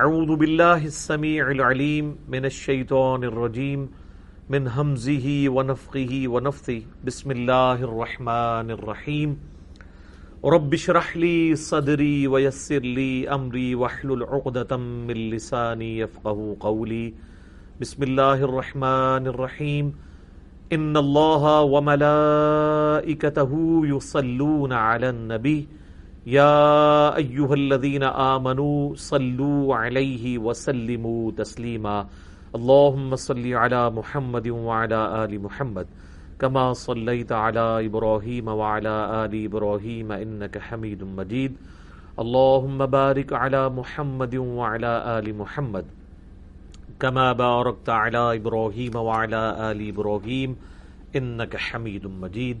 اعوذ باللہ السمیع العلیم من الشیطان الرجیم من حمزه ونفقه ونفثه بسم اللہ الرحمن الرحیم. رب اشرح لي صدری ويسر لي امری واحلل عقدة من لسانی يفقهوا قولی. بسم اللہ الرحمن الرحیم. ان اللہ وملائکته يصلون على النبی. یا ایوہ الذین آمنوا صلو علیہ وسلموا تسلیما، اللہم صلی علی محمد وعلی آل محمد، کما صلیت علی ابراہیم وعلی آل ابراہیم، انکا حمید مجید۔ اللہم بارک علی محمد وعلی آل محمد، کما بارکت علی ابراہیم وعلی آل ابراہیم، انکا حمید مجید۔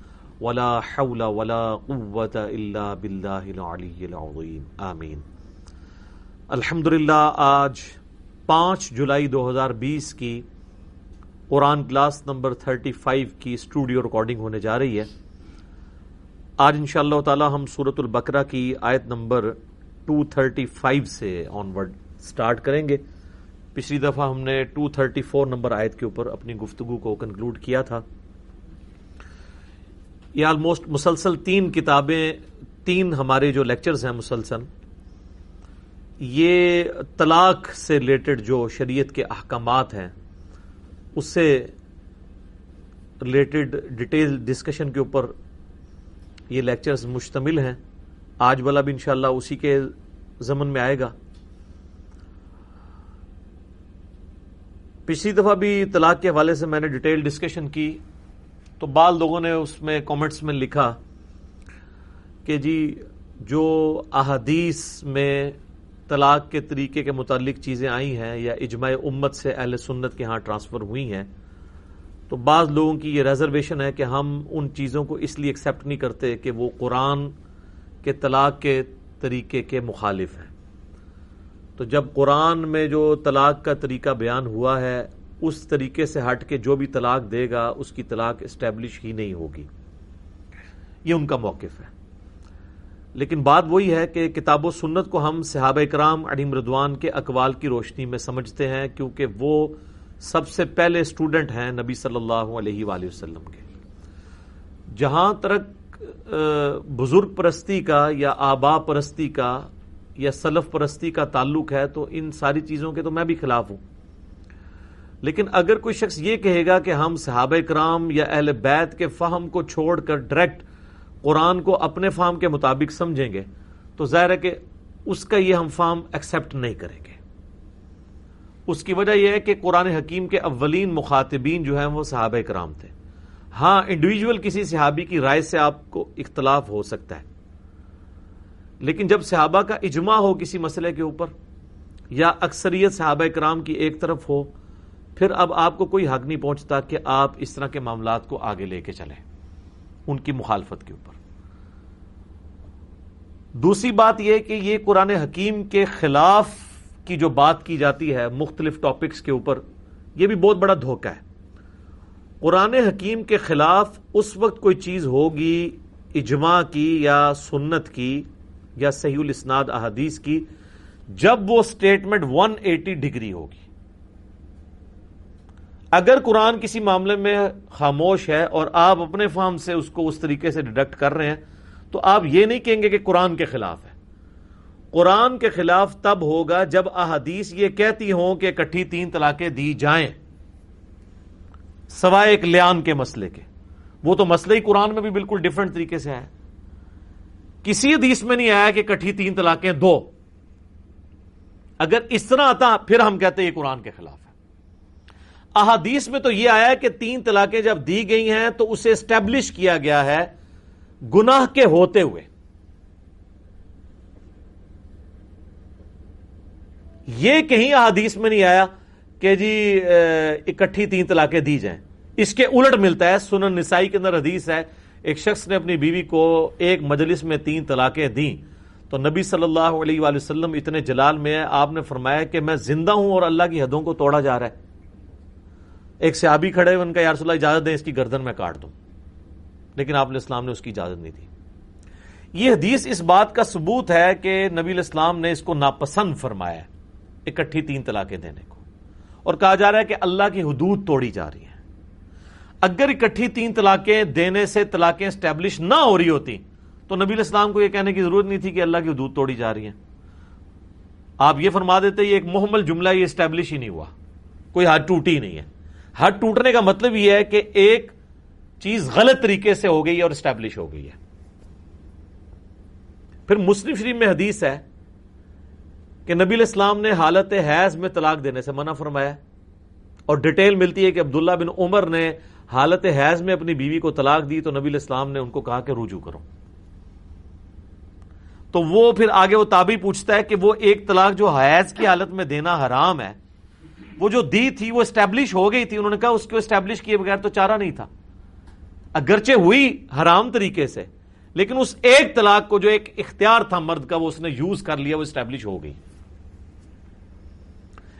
ولا حول ولا قوة الا باللہ العلی العظیم آمین. الحمدللہ، آج پانچ جولائی دو ہزار بیس کی قرآن کلاس نمبر تھرٹی فائیو کی اسٹوڈیو ریکارڈنگ ہونے جا رہی ہے۔ آج ان شاء اللہ تعالی ہم سورت البقرہ کی آیت نمبر ٹو تھرٹی فائیو سے آن ورڈ اسٹارٹ کریں گے۔ پچھلی دفعہ ہم نے ٹو تھرٹی فور نمبر آیت کے اوپر اپنی گفتگو کو کنکلوڈ کیا تھا۔ یہ آلموسٹ مسلسل تین کتابیں، تین ہمارے جو لیکچرز ہیں مسلسل، یہ طلاق سے ریلیٹڈ جو شریعت کے احکامات ہیں، اس سے ریلیٹڈ ڈیٹیل ڈسکشن کے اوپر یہ لیکچرز مشتمل ہیں۔ آج والا بھی انشاءاللہ اسی کے ضمن میں آئے گا۔ پچھلی دفعہ بھی طلاق کے حوالے سے میں نے ڈیٹیل ڈسکشن کی۔ تو بعض لوگوں نے اس میں کامنٹس میں لکھا کہ جی جو احادیث میں طلاق کے طریقے کے متعلق چیزیں آئی ہیں یا اجماع امت سے اہل سنت کے ہاں ٹرانسفر ہوئی ہیں، تو بعض لوگوں کی یہ ریزرویشن ہے کہ ہم ان چیزوں کو اس لیے ایکسیپٹ نہیں کرتے کہ وہ قرآن کے طلاق کے طریقے کے مخالف ہیں۔ تو جب قرآن میں جو طلاق کا طریقہ بیان ہوا ہے اس طریقے سے ہٹ کے جو بھی طلاق دے گا، اس کی طلاق اسٹیبلش ہی نہیں ہوگی۔ یہ ان کا موقف ہے۔ لیکن بات وہی ہے کہ کتاب و سنت کو ہم صحابہ کرام اڈیم ردوان کے اقوال کی روشنی میں سمجھتے ہیں، کیونکہ وہ سب سے پہلے اسٹوڈنٹ ہیں نبی صلی اللہ علیہ وآلہ وسلم کے۔ جہاں تک بزرگ پرستی کا یا آبا پرستی کا یا سلف پرستی کا تعلق ہے، تو ان ساری چیزوں کے تو میں بھی خلاف ہوں۔ لیکن اگر کوئی شخص یہ کہے گا کہ ہم صحابہ کرام یا اہل بیت کے فہم کو چھوڑ کر ڈائریکٹ قرآن کو اپنے فہم کے مطابق سمجھیں گے، تو ظاہر ہے کہ اس کا یہ ہم فہم ایکسپٹ نہیں کریں گے۔ اس کی وجہ یہ ہے کہ قرآن حکیم کے اولین مخاطبین جو ہیں وہ صحابہ کرام تھے۔ ہاں انڈیویجول کسی صحابی کی رائے سے آپ کو اختلاف ہو سکتا ہے، لیکن جب صحابہ کا اجماع ہو کسی مسئلے کے اوپر یا اکثریت صحابہ کرام کی ایک طرف ہو پھر اب آپ کو کوئی حق نہیں پہنچتا کہ آپ اس طرح کے معاملات کو آگے لے کے چلیں ان کی مخالفت کے اوپر۔ دوسری بات یہ کہ یہ قرآن حکیم کے خلاف کی جو بات کی جاتی ہے مختلف ٹاپکس کے اوپر، یہ بھی بہت بڑا دھوکہ ہے۔ قرآن حکیم کے خلاف اس وقت کوئی چیز ہوگی اجماع کی یا سنت کی یا صحیح الاسناد احادیث کی، جب وہ سٹیٹمنٹ ون ایٹی ڈگری ہوگی۔ اگر قرآن کسی معاملے میں خاموش ہے اور آپ اپنے فارم سے اس کو اس طریقے سے ڈیڈکٹ کر رہے ہیں، تو آپ یہ نہیں کہیں گے کہ قرآن کے خلاف ہے۔ قرآن کے خلاف تب ہوگا جب احادیث یہ کہتی ہوں کہ کٹھی تین طلاقیں دی جائیں۔ سوائے ایک لیان کے مسئلے کے۔ وہ تو مسئلہ ہی قرآن میں بھی بالکل ڈفرنٹ طریقے سے ہے۔ کسی حدیث میں نہیں آیا کہ کٹھی تین طلاقیں دو۔ اگر اس طرح آتا، پھر ہم کہتے یہ قرآن کے خلاف۔ احادیث میں تو یہ آیا کہ تین طلاقیں جب دی گئی ہیں تو اسے اسٹیبلش کیا گیا ہے گناہ کے ہوتے ہوئے۔ یہ کہیں احادیث میں نہیں آیا کہ جی اکٹھی تین طلاقیں دی جائیں۔ اس کے الٹ ملتا ہے۔ سنن نسائی کے اندر حدیث ہے، ایک شخص نے اپنی بیوی کو ایک مجلس میں تین طلاقیں دیں۔ تو نبی صلی اللہ علیہ وآلہ وسلم اتنے جلال میں ہے آپ نے فرمایا کہ میں زندہ ہوں اور اللہ کی حدوں کو توڑا جا رہا ہے۔ ایک سیابی کھڑے ان کا یارس اللہ اجازت دیں، اس کی گردن میں کاٹ دوں۔ لیکن آپ علیہ السلام نے اس کی اجازت نہیں دی۔ یہ حدیث اس بات کا ثبوت ہے کہ نبی الاسلام نے اس کو ناپسند فرمایا اکٹھی تین طلاقیں دینے کو۔ اور کہا جا رہا ہے کہ اللہ کی حدود توڑی جا رہی ہیں۔ اگر اکٹھی تین طلاقیں دینے سے طلاقیں اسٹیبلش نہ ہو رہی ہوتی، تو نبی الاسلام کو یہ کہنے کی ضرورت نہیں تھی کہ اللہ کی حدود توڑی جا رہی ہیں۔ آپ یہ فرما دیتے، یہ ایک محمل جملہ، یہ اسٹیبلش ہی نہیں ہوا۔ کوئی حد ٹوٹی نہیں ہے۔ حد ٹوٹنے کا مطلب یہ ہے کہ ایک چیز غلط طریقے سے ہو گئی اور اسٹیبلش ہو گئی ہے۔ پھر مسلم شریف میں حدیث ہے کہ نبی الاسلام نے حالت حیض میں طلاق دینے سے منع فرمایا اور ڈیٹیل ملتی ہے کہ عبداللہ بن عمر نے حالت حیض میں اپنی بیوی کو طلاق دی تو نبی الاسلام نے ان کو کہا کہ رجوع کرو۔ تو وہ پھر آگے وہ تابی پوچھتا ہے کہ وہ ایک طلاق جو حیض کی حالت میں دینا حرام ہے وہ جو دی تھی وہ اسٹیبلش ہو گئی تھی، انہوں نے کہا اس کو اسٹیبلش کیے بغیر تو چارہ نہیں تھا۔ اگرچہ ہوئی حرام طریقے سے، لیکن اس ایک طلاق کو جو ایک اختیار تھا مرد کا، وہ اس نے یوز کر لیا، وہ اسٹیبلش ہو گئی۔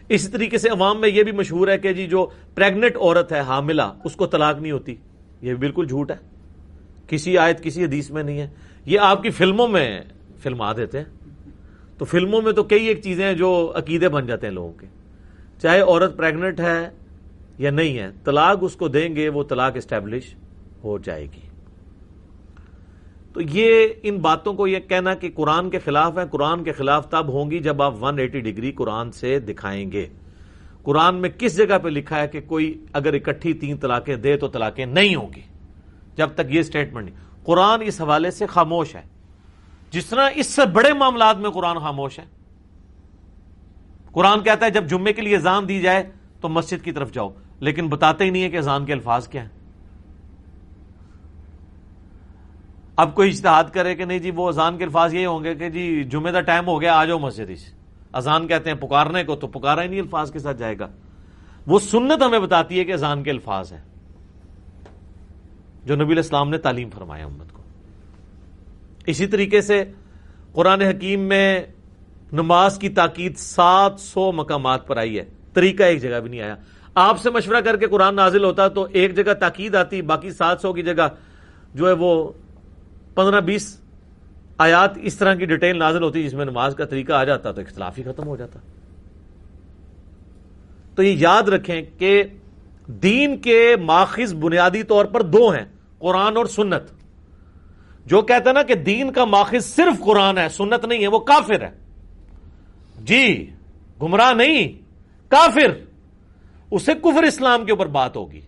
اسی طریقے سے عوام میں یہ بھی مشہور ہے کہ جی جو پریگنٹ عورت ہے، حاملہ، اس کو طلاق نہیں ہوتی۔ یہ بالکل جھوٹ ہے۔ کسی آیت، کسی حدیث میں نہیں ہے۔ یہ آپ کی فلموں میں فلما دیتے ہیں۔ تو فلموں میں تو کئی ایک چیزیں ہیں جو عقیدے بن جاتے ہیں لوگوں کے۔ چاہے عورت پریگنٹ ہے یا نہیں ہے، طلاق اس کو دیں گے، وہ طلاق اسٹیبلش ہو جائے گی۔ تو یہ ان باتوں کو یہ کہنا کہ قرآن کے خلاف ہے قرآن کے خلاف تب ہوں گی جب آپ ون ایٹی ڈگری قرآن سے دکھائیں گے۔ قرآن میں کس جگہ پہ لکھا ہے کہ کوئی اگر اکٹھی تین طلاقیں دے تو طلاقیں نہیں ہوں گی؟ جب تک یہ اسٹیٹمنٹ نہیں۔ قرآن اس حوالے سے خاموش ہے۔ جس طرح اس سے بڑے معاملات میں قرآن خاموش ہے۔ قرآن کہتا ہے جب جمعے کے لیے اذان دی جائے تو مسجد کی طرف جاؤ، لیکن بتاتے ہی نہیں ہے کہ اذان کے الفاظ کیا ہیں۔ اب کوئی اشتہاد کرے کہ نہیں جی وہ اذان کے الفاظ یہ ہوں گے کہ جی جمعہ کا ٹائم ہو گیا، آ جاؤ مسجد اذان کہتے ہیں پکارنے کو تو پکارا ہی نہیں الفاظ کے ساتھ جائے گا۔ وہ سنت ہمیں بتاتی ہے کہ اذان کے الفاظ ہیں۔ جو نبی الاسلام نے تعلیم فرمایا امت کو۔ اسی طریقے سے قرآن حکیم میں نماز کی تاکید سات سو مقامات پر آئی ہے۔ طریقہ ایک جگہ بھی نہیں آیا۔ آپ سے مشورہ کر کے قرآن نازل ہوتا تو ایک جگہ تاکید آتی، باقی سات سو کی جگہ جو ہے وہ پندرہ بیس آیات اس طرح کی ڈیٹیل نازل ہوتی جس میں نماز کا طریقہ آ جاتا تو اختلاف ہی ختم ہو جاتا۔ تو یہ یاد رکھیں کہ دین کے ماخذ بنیادی طور پر دو ہیں، قرآن اور سنت۔ جو کہتا ہے نا کہ دین کا ماخذ صرف قرآن ہے، سنت نہیں ہے، وہ کافر ہے۔ جی گمراہ نہیں، کافر۔ اسے کفر اسلام کے اوپر بات ہوگی۔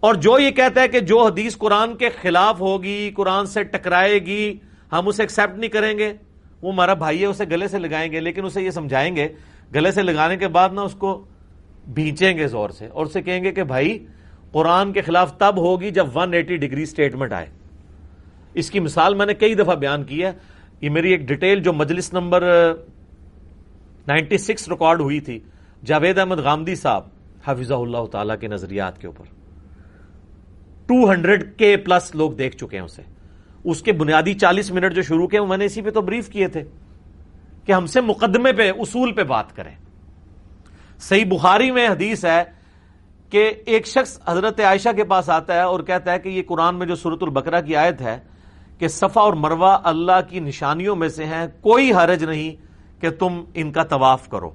اور جو یہ کہتا ہے کہ جو حدیث قرآن کے خلاف ہوگی، قرآن سے ٹکرائے گی، ہم اسے ایکسپٹ نہیں کریں گے، وہ ہمارا بھائی ہے، اسے گلے سے لگائیں گے، لیکن اسے یہ سمجھائیں گے، گلے سے لگانے کے بعد نا اس کو بھینچیں گے زور سے اور اسے کہیں گے کہ بھائی، قرآن کے خلاف تب ہوگی جب ون ایٹی ڈگری اسٹیٹمنٹ آئے۔ اس کی مثال میں نے کئی دفعہ بیان کی ہے۔ یہ میری ایک ڈیٹیل جو مجلس نمبر نائنٹی سکس ریکارڈ ہوئی تھی، جاوید احمد غامدی صاحب حافظ اللہ تعالی کے نظریات کے اوپر۔ ٹو ہنڈریڈ کے پلس لوگ دیکھ چکے ہیں اسے۔ اس کے بنیادی چالیس منٹ جو شروع کیے میں نے اسی پہ تو بریف کیے تھے کہ ہم سے مقدمے پہ، اصول پہ بات کریں۔ صحیح بخاری میں حدیث ہے کہ ایک شخص حضرت عائشہ کے پاس آتا ہے اور کہتا ہے کہ یہ قرآن میں جو صورت البقرہ کی آیت ہے کہ صفا اور مروا اللہ کی نشانیوں میں سے ہیں، کوئی حرج نہیں کہ تم ان کا طواف کرو۔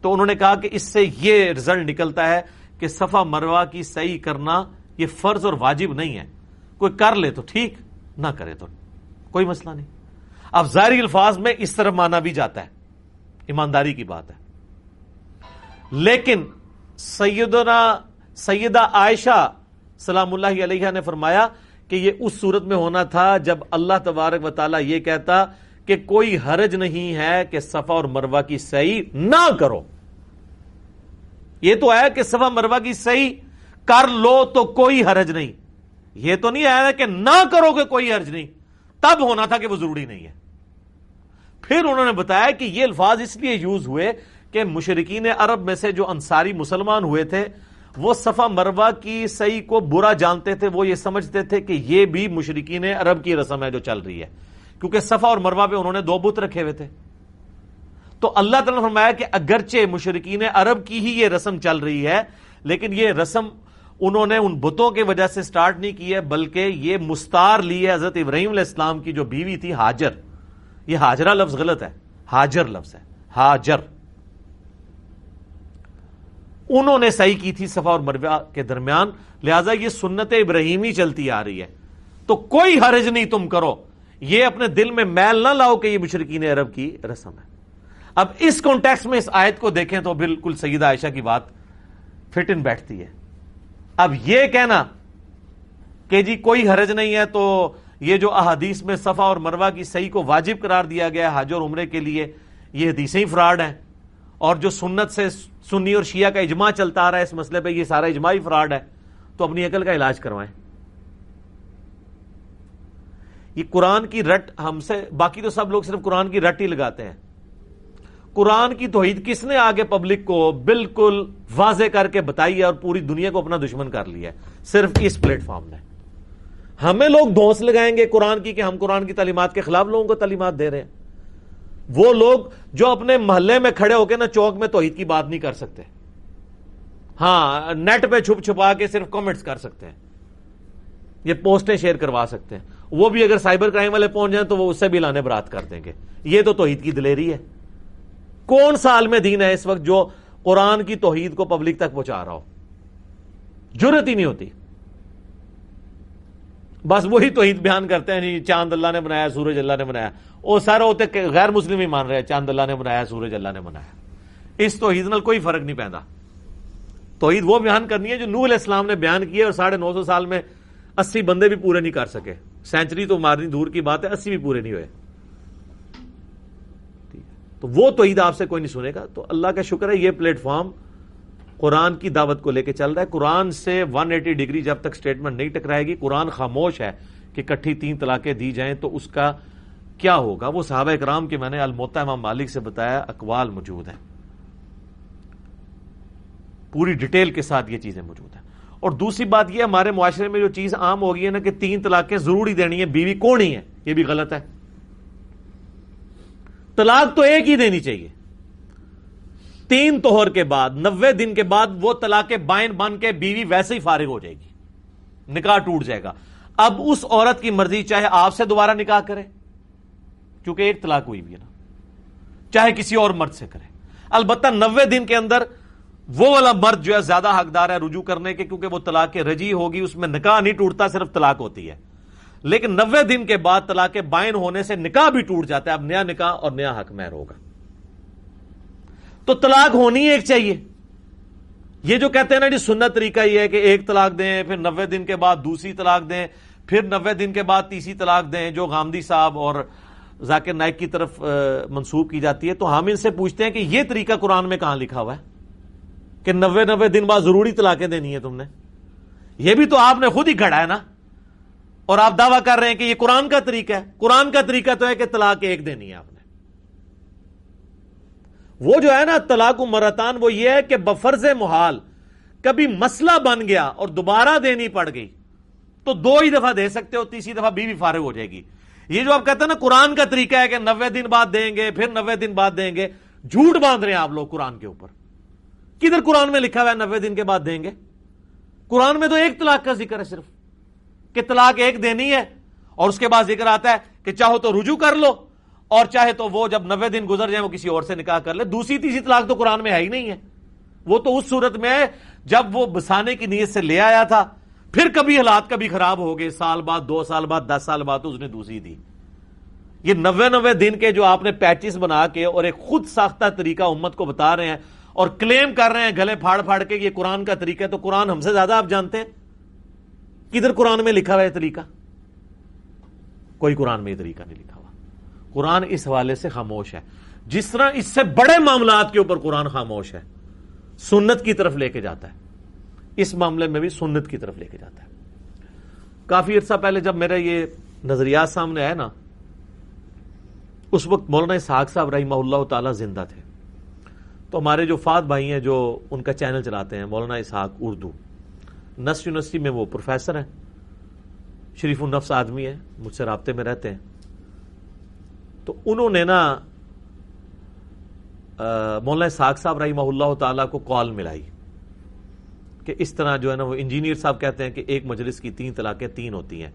تو انہوں نے کہا کہ اس سے یہ رزلٹ نکلتا ہے کہ صفا مروا کی صحیح کرنا یہ فرض اور واجب نہیں ہے۔ کوئی کر لے تو ٹھیک، نہ کرے تو کوئی مسئلہ نہیں۔ اب ظاہری الفاظ میں اس طرح مانا بھی جاتا ہے۔ ایمانداری کی بات ہے۔ لیکن سیدنا، سیدہ عائشہ سلام اللہ علیہ نے فرمایا کہ یہ اس صورت میں ہونا تھا جب اللہ تبارک و تعالی یہ کہتا کہ کوئی حرج نہیں ہے کہ صفا اور مروا کی صحیح نہ کرو۔ یہ تو ہے کہ صفا مروا کی صحیح کر لو تو کوئی حرج نہیں۔ یہ تو نہیں آیا کہ نہ کرو کہ کوئی حرج نہیں۔ تب ہونا تھا کہ وہ ضروری نہیں ہے۔ پھر انہوں نے بتایا کہ یہ الفاظ اس لیے یوز ہوئے کہ مشرقین عرب میں سے جو انصاری مسلمان ہوئے تھے وہ صفا مروا کی صحیح کو برا جانتے تھے، وہ یہ سمجھتے تھے کہ یہ بھی مشرقین عرب کی رسم ہے جو چل رہی ہے۔ کیونکہ صفا اور مروا پہ انہوں نے دو بت رکھے ہوئے تھے۔ تو اللہ تعالیٰ نے فرمایا کہ اگرچہ مشرقین عرب کی ہی یہ رسم چل رہی ہے، لیکن یہ رسم انہوں نے ان بتوں کی وجہ سے سٹارٹ نہیں کی ہے، بلکہ یہ مستار لی ہے حضرت ابراہیم علیہ السلام کی جو بیوی تھی، حاجر۔ یہ حاجرہ لفظ غلط ہے۔ حاجر لفظ ہے۔ حاجر۔ انہوں نے صحیح کی تھی صفا اور مروا کے درمیان، لہذا یہ سنت ابراہیمی چلتی آ رہی ہے۔ تو کوئی حرج نہیں تم کرو۔ یہ اپنے دل میں میل نہ لاؤ کہ یہ مشرقین عرب کی رسم ہے۔ اب اس کانٹیکس میں اس آیت کو دیکھیں تو بالکل سیدہ عائشہ کی بات فٹ ان بیٹھتی ہے۔ اب یہ کہنا کہ جی کوئی حرج نہیں ہے تو یہ جو احادیث میں صفا اور مروا کی صحیح کو واجب قرار دیا گیا ہے حج اور عمرے کے لیے، یہ حدیثیں ہی فراڈ ہیں۔ اور جو سنت سے سنی اور شیعہ کا اجماع چلتا آ رہا ہے، اس مسئلے پہ یہ سارا اجماع ہی فراڈ ہے، تو اپنی عقل کا علاج کروائیں۔ یہ قرآن کی رٹ ہم سے، باقی تو سب لوگ صرف قرآن کی رٹ ہی لگاتے ہیں۔ قرآن کی توحید کس نے آگے پبلک کو بالکل واضح کر کے بتائی ہے اور پوری دنیا کو اپنا دشمن کر لیا ہے؟ صرف اس پلیٹ فارم نے۔ ہمیں لوگ دھوس لگائیں گے قرآن کی کہ ہم قرآن کی تعلیمات کے خلاف لوگوں کو تعلیمات دے رہے ہیں۔ وہ لوگ جو اپنے محلے میں کھڑے ہو کے نا چوک میں توحید کی بات نہیں کر سکتے۔ ہاں نیٹ پہ چھپ چھپا کے صرف کامنٹس کر سکتے ہیں۔ یہ پوسٹیں شیئر کروا سکتے ہیں۔ وہ بھی اگر سائبر کرائم والے پہنچ جائیں تو وہ اس سے بھی لانے برات کر دیں گے۔ یہ تو توحید کی دلیری ہے۔ کون سا عالم دین ہے اس وقت جو قرآن کی توحید کو پبلک تک پہنچا رہا ہو؟ ضرورت ہی نہیں ہوتی۔ بس وہی توحید بیان کرتے ہیں نہیں چاند اللہ نے بنایا، سورج اللہ نے بنایا۔ وہ سارے ہوتے غیر مسلم ہی مان رہے ہیں، چاند اللہ نے بنایا، سورج اللہ نے بنایا۔ اس توحید نال کوئی فرق نہیں پیدا۔ توحید وہ بیان کرنی ہے جو نور علیہ السلام نے بیان کی ہے اور ساڑھے نو سو سال میں اسی بندے بھی پورے نہیں کر سکے۔ سینچری تو مارنی، دور کی بات ہے، اسی بھی پورے نہیں ہوئے۔ تو وہ توحید آپ سے کوئی نہیں سنے گا۔ تو اللہ کا شکر ہے، یہ پلیٹ فارم قرآن کی دعوت کو لے کے چل رہا ہے۔ قرآن سے ون ایٹی ڈگری جب تک سٹیٹمنٹ نہیں ٹکرائے گی، قرآن خاموش ہے کہ کٹھی تین طلاقیں دی جائیں تو اس کا کیا ہوگا؟ وہ صحابہ اکرام کے میں نے الموتا امام مالک سے بتایا اقوال موجود ہیں۔ پوری ڈیٹیل کے ساتھ یہ چیزیں موجود ہیں۔ اور دوسری بات یہ ہمارے معاشرے میں جو چیز عام ہو گئی ہے نا کہ تین طلاقیں ضروری دینی ہے بیوی کون ہی ہے؟ یہ بھی غلط ہے۔ طلاق تو ایک ہی دینی چاہیے۔ تین توہر کے بعد، نوے دن کے بعد وہ طلاق بائن بن کے بیوی ویسے ہی فارغ ہو جائے گی۔ نکاح ٹوٹ جائے گا۔ اب اس عورت کی مرضی چاہے آپ سے دوبارہ نکاح کرے، کیونکہ ایک طلاق ہوئی بھی ہے نا۔ چاہے کسی اور مرد سے کرے۔ البتہ نوے دن کے اندر وہ والا مرد جو ہے زیادہ حقدار ہے رجوع کرنے کے، کیونکہ وہ طلاق رجی ہوگی، اس میں نکاح نہیں ٹوٹتا، صرف طلاق ہوتی ہے۔ لیکن نوے دن کے بعد طلاق بائن ہونے سے نکاح بھی ٹوٹ جاتا ہے، اب نیا نکاح اور نیا حق مہر ہوگا۔ تو طلاق ہونی ایک چاہیے۔ یہ جو کہتے ہیں نا جی سنت طریقہ یہ ہے کہ ایک طلاق دیں، پھر نوے دن کے بعد دوسری طلاق دیں، پھر نوے دن کے بعد تیسری طلاق دیں، جو گامدی صاحب اور ذاکر نائک کی طرف منسوب کی جاتی ہے۔ تو ہم ان سے پوچھتے ہیں کہ یہ طریقہ قرآن میں کہاں لکھا ہوا ہے؟ کہ نوے نوے دن بعد ضروری طلاقیں دینی ہے تم نے۔ یہ بھی تو آپ نے خود ہی گھڑا ہے نا۔ اور آپ دعویٰ کر رہے ہیں کہ یہ قرآن کا طریقہ ہے۔ قرآن کا طریقہ تو ہے کہ طلاق ایک دینی ہے آپ نے۔ وہ جو ہے نا طلاق مرتان، وہ یہ ہے کہ بفرز محال کبھی مسئلہ بن گیا اور دوبارہ دینی پڑ گئی، تو دو ہی دفعہ دے سکتے ہو، تیسری دفعہ بیوی فارغ ہو جائے گی۔ یہ جو آپ کہتے ہیں نا قرآن کا طریقہ ہے کہ نوے دن بعد دیں گے، پھر نوے دن بعد دیں گے، جھوٹ باندھ رہے ہیں آپ لوگ قرآن کے اوپر۔ کدھر قرآن میں لکھا ہوا ہے نوے دن کے بعد دیں گے؟ قرآن میں تو ایک طلاق کا ذکر ہے صرف کہ طلاق ایک دینی ہے اور اس کے بعد ذکر آتا ہے کہ چاہو تو رجوع کر لو۔ اور چاہے تو وہ جب نوے دن گزر جائیں وہ کسی اور سے نکاح کر لے۔ دوسری تیسری طلاق تو قرآن میں ہے ہی نہیں ہے۔ وہ تو اس صورت میں ہے جب وہ بسانے کی نیت سے لے آیا تھا۔ پھر کبھی حالات کبھی خراب ہو گئے۔ سال بعد، دو سال بعد، دس سال بعد تو اس نے دوسری دی۔ یہ نوے نوے دن کے جو آپ نے پیچز بنا کے اور ایک خود ساختہ طریقہ امت کو بتا رہے ہیں اور کلیم کر رہے ہیں گلے پھاڑ پھاڑ کے یہ قرآن کا طریقہ ہے، تو قرآن ہم سے زیادہ آپ جانتے ہیں۔ کدھر قرآن میں لکھا ہوا ہے طریقہ؟ کوئی قرآن میں یہ طریقہ نہیں لکھا۔ قرآن اس حوالے سے خاموش ہے۔ جس طرح اس سے بڑے معاملات کے اوپر قرآن خاموش ہے، سنت کی طرف لے کے جاتا ہے۔ اس معاملے میں بھی سنت کی طرف لے کے جاتا ہے۔ کافی عرصہ پہلے جب میرا یہ نظریات سامنے آیا نا، اس وقت مولانا اسحاق صاحب رحمہ اللہ تعالی زندہ تھے۔ تو ہمارے جو فات بھائی ہیں، جو ان کا چینل چلاتے ہیں، مولانا اسحاق اردو۔ نس یونیورسٹی میں وہ پروفیسر ہیں، شریف النفس آدمی ہے مجھ سے رابطے میں رہتے ہیں۔ تو انہوں نے نا مولانا اسحاق صاحب رحمہ اللہ تعالیٰ کو کال ملائی کہ اس طرح جو ہے نا، وہ انجینئر صاحب کہتے ہیں کہ ایک مجلس کی تین طلاقیں تین ہوتی ہیں۔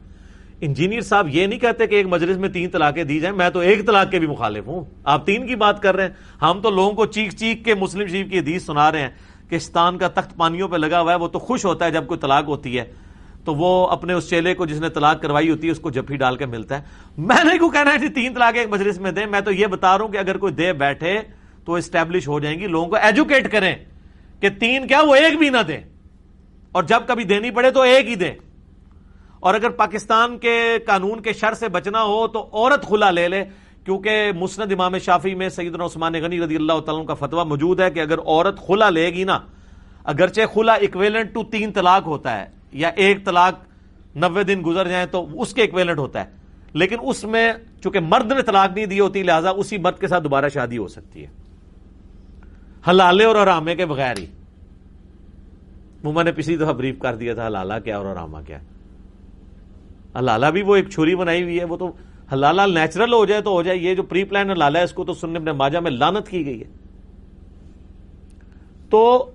انجینئر صاحب یہ نہیں کہتے کہ ایک مجلس میں تین طلاقیں دی جائیں، میں تو ایک طلاق کے بھی مخالف ہوں۔ آپ تین کی بات کر رہے ہیں۔ ہم تو لوگوں کو چیخ چیخ کے مسلم شریف کی حدیث سنا رہے ہیں۔ کہ ستان کا تخت پانیوں پہ لگا ہوا ہے، وہ تو خوش ہوتا ہے جب کوئی طلاق ہوتی ہے۔ تو وہ اپنے اس چیلے کو جس نے طلاق کروائی ہوتی ہے، اس کو جفی ڈال کے ملتا ہے۔ میں نہیں کو کہنا ہے کہ تین طلاق ایک مجلس میں دیں؟ میں تو یہ بتا رہا ہوں کہ اگر کوئی دے بیٹھے تو اسٹیبلش ہو جائیں گی، لوگوں کو ایجوکیٹ کریں کہ تین کیا وہ ایک بھی نہ دیں۔ اور جب کبھی دینی پڑے تو ایک ہی دیں۔ اور اگر پاکستان کے قانون کے شر سے بچنا ہو تو عورت کھلا لے لے، کیونکہ مسند امام شافی میں سیدنا عثمان غنی رضی اللہ تعالیٰ کا فتویٰ موجود ہے کہ اگر عورت کھلا لے گی نا، اگرچہ کھلا اکویلنٹ ٹو تین طلاق ہوتا ہے یا ایک طلاق نوے دن گزر جائیں تو اس کے اکویلنٹ ہوتا ہے۔ لیکن اس میں چونکہ مرد نے طلاق نہیں دی ہوتی، لہٰذا اسی مرد کے ساتھ دوبارہ شادی ہو سکتی ہے۔ حلالے اور آرامے کے بغیر ہی۔ مما نے پچھلی دفعہ بریف کر دیا تھا، حلالہ کیا اور آرامہ کیا۔ حلالہ بھی وہ ایک چھری بنائی ہوئی ہے، وہ تو حلالہ نیچرل ہو جائے تو ہو جائے۔ یہ جو پری پلان حلالہ ہے، اس کو تو سننے اپنے ماجا میں لانت کی گئی ہے۔ تو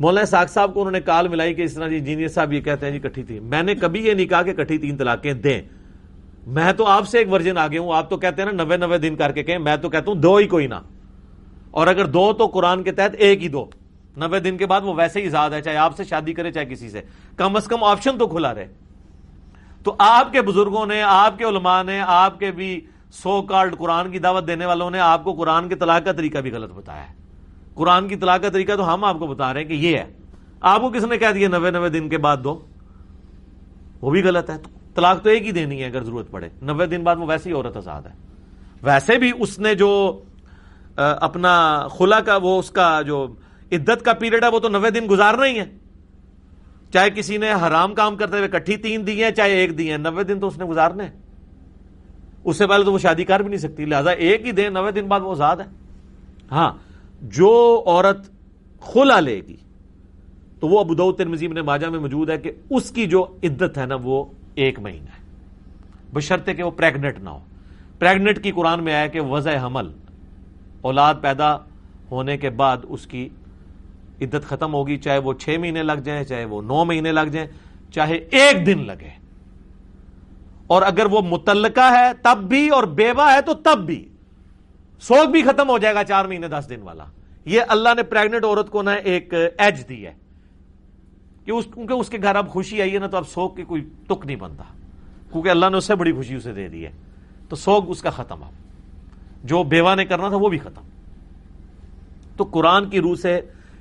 مولانا ساگ صاحب کو انہوں نے کال ملائی کہ اس طرح جی انجینئر صاحب یہ کہتے ہیں جی کٹھی تھی۔ میں نے کبھی یہ نہیں کہا کہ کٹھی تین طلاقیں دیں۔ میں تو آپ سے ایک ورژن آگے ہوں۔ آپ تو کہتے ہیں نا نوے نوے دن کر کے کہیں، میں تو کہتا ہوں دو ہی کوئی نہ۔ اور اگر دو تو قرآن کے تحت ایک ہی دو۔ نوے دن کے بعد وہ ویسے ہی زیادہ ہے، چاہے آپ سے شادی کرے، چاہے کسی سے۔ کم از کم آپشن تو کھلا رہے۔ تو آپ کے بزرگوں نے، آپ کے علماء نے، آپ کے بھی سو کارڈ قرآن کی دعوت دینے والوں نے، آپ کو قرآن کے طلاق کا طریقہ بھی غلط بتایا ہے۔ قرآن کی طلاق کا طریقہ تو ہم آپ کو بتا رہے ہیں کہ یہ ہے۔ آپ کو کس نے کہہ دیا نوے نوے دن کے بعد دو؟ وہ بھی غلط ہے۔ طلاق تو ایک ہی دینی ہے اگر ضرورت پڑے۔ نوے دن بعد وہ ویسے ہی عورت آزاد ہے۔ ویسے بھی اس نے جو اپنا خلا کا، وہ اس کا جو عدت کا پیریڈ ہے، وہ تو نوے دن گزارنا ہی ہے۔ چاہے کسی نے حرام کام کرتے ہوئے کٹھی تین دی ہیں، چاہے ایک دی ہیں، نوے دن تو اس نے گزارنے اس سے پہلے تو وہ شادی کر بھی نہیں سکتی، لہذا ایک ہی دن، نوے دن بعد وہ آزاد ہے۔ ہاں جو عورت کھلا لے گی، تو وہ ابو ترمزی نے ماجہ میں موجود ہے کہ اس کی جو عدت ہے نا وہ ایک مہینہ ہے۔ بشرطے کہ وہ پریگنٹ نہ ہو۔ پریگنٹ کی قرآن میں آیا کہ وضع حمل، اولاد پیدا ہونے کے بعد اس کی عدت ختم ہوگی، چاہے وہ چھ مہینے لگ جائیں، چاہے وہ نو مہینے لگ جائیں، چاہے ایک دن لگے۔ اور اگر وہ متعلقہ ہے تب بھی اور بیوہ ہے تو تب بھی۔ سوگ بھی ختم ہو جائے گا چار مہینے، دس دن والا۔ یہ اللہ نے پریگنٹ عورت کو نا ایک ایج دی ہے۔ کہ اس کیونکہ اس کے گھر اب خوشی آئی ہے نا، تو اب سوگ کی کوئی تک نہیں بنتا۔ کیونکہ اللہ نے اس سے بڑی خوشی اسے دے دی ہے۔ تو سوگ اس کا ختم اب۔ جو بیوہ نے کرنا تھا، وہ بھی ختم۔ تو قرآن کی روح سے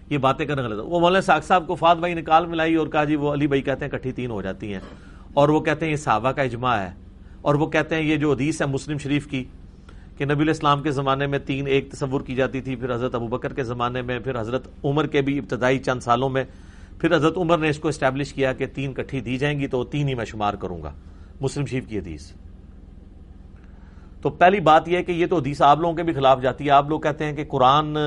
یہ باتیں کرنا غلط وہ مولانا ساک صاحب کو فات بھائی نے کال ملائی اور کہا جی وہ علی بھائی کہتے ہیں کٹھی تین ہو جاتی ہیں۔ اور وہ کہتے ہیں یہ صحابہ کا اجماع ہے۔ اور وہ کہتے ہیں یہ جو حدیث ہے مسلم شریف کی کہ نبی الاسلام کے زمانے میں تین ایک تصور کی جاتی تھی، پھر حضرت ابو بکر کے زمانے میں، پھر حضرت عمر کے بھی ابتدائی چند سالوں میں، پھر حضرت عمر نے اس کو اسٹیبلش کیا کہ تین کٹھی دی جائیں گی تو تین ہی میں شمار کروں گا۔ مسلم شریف کی حدیث۔ تو پہلی بات یہ ہے کہ یہ تو حدیث آپ لوگوں کے بھی خلاف جاتی ہے۔ آپ لوگ کہتے ہیں کہ قرآن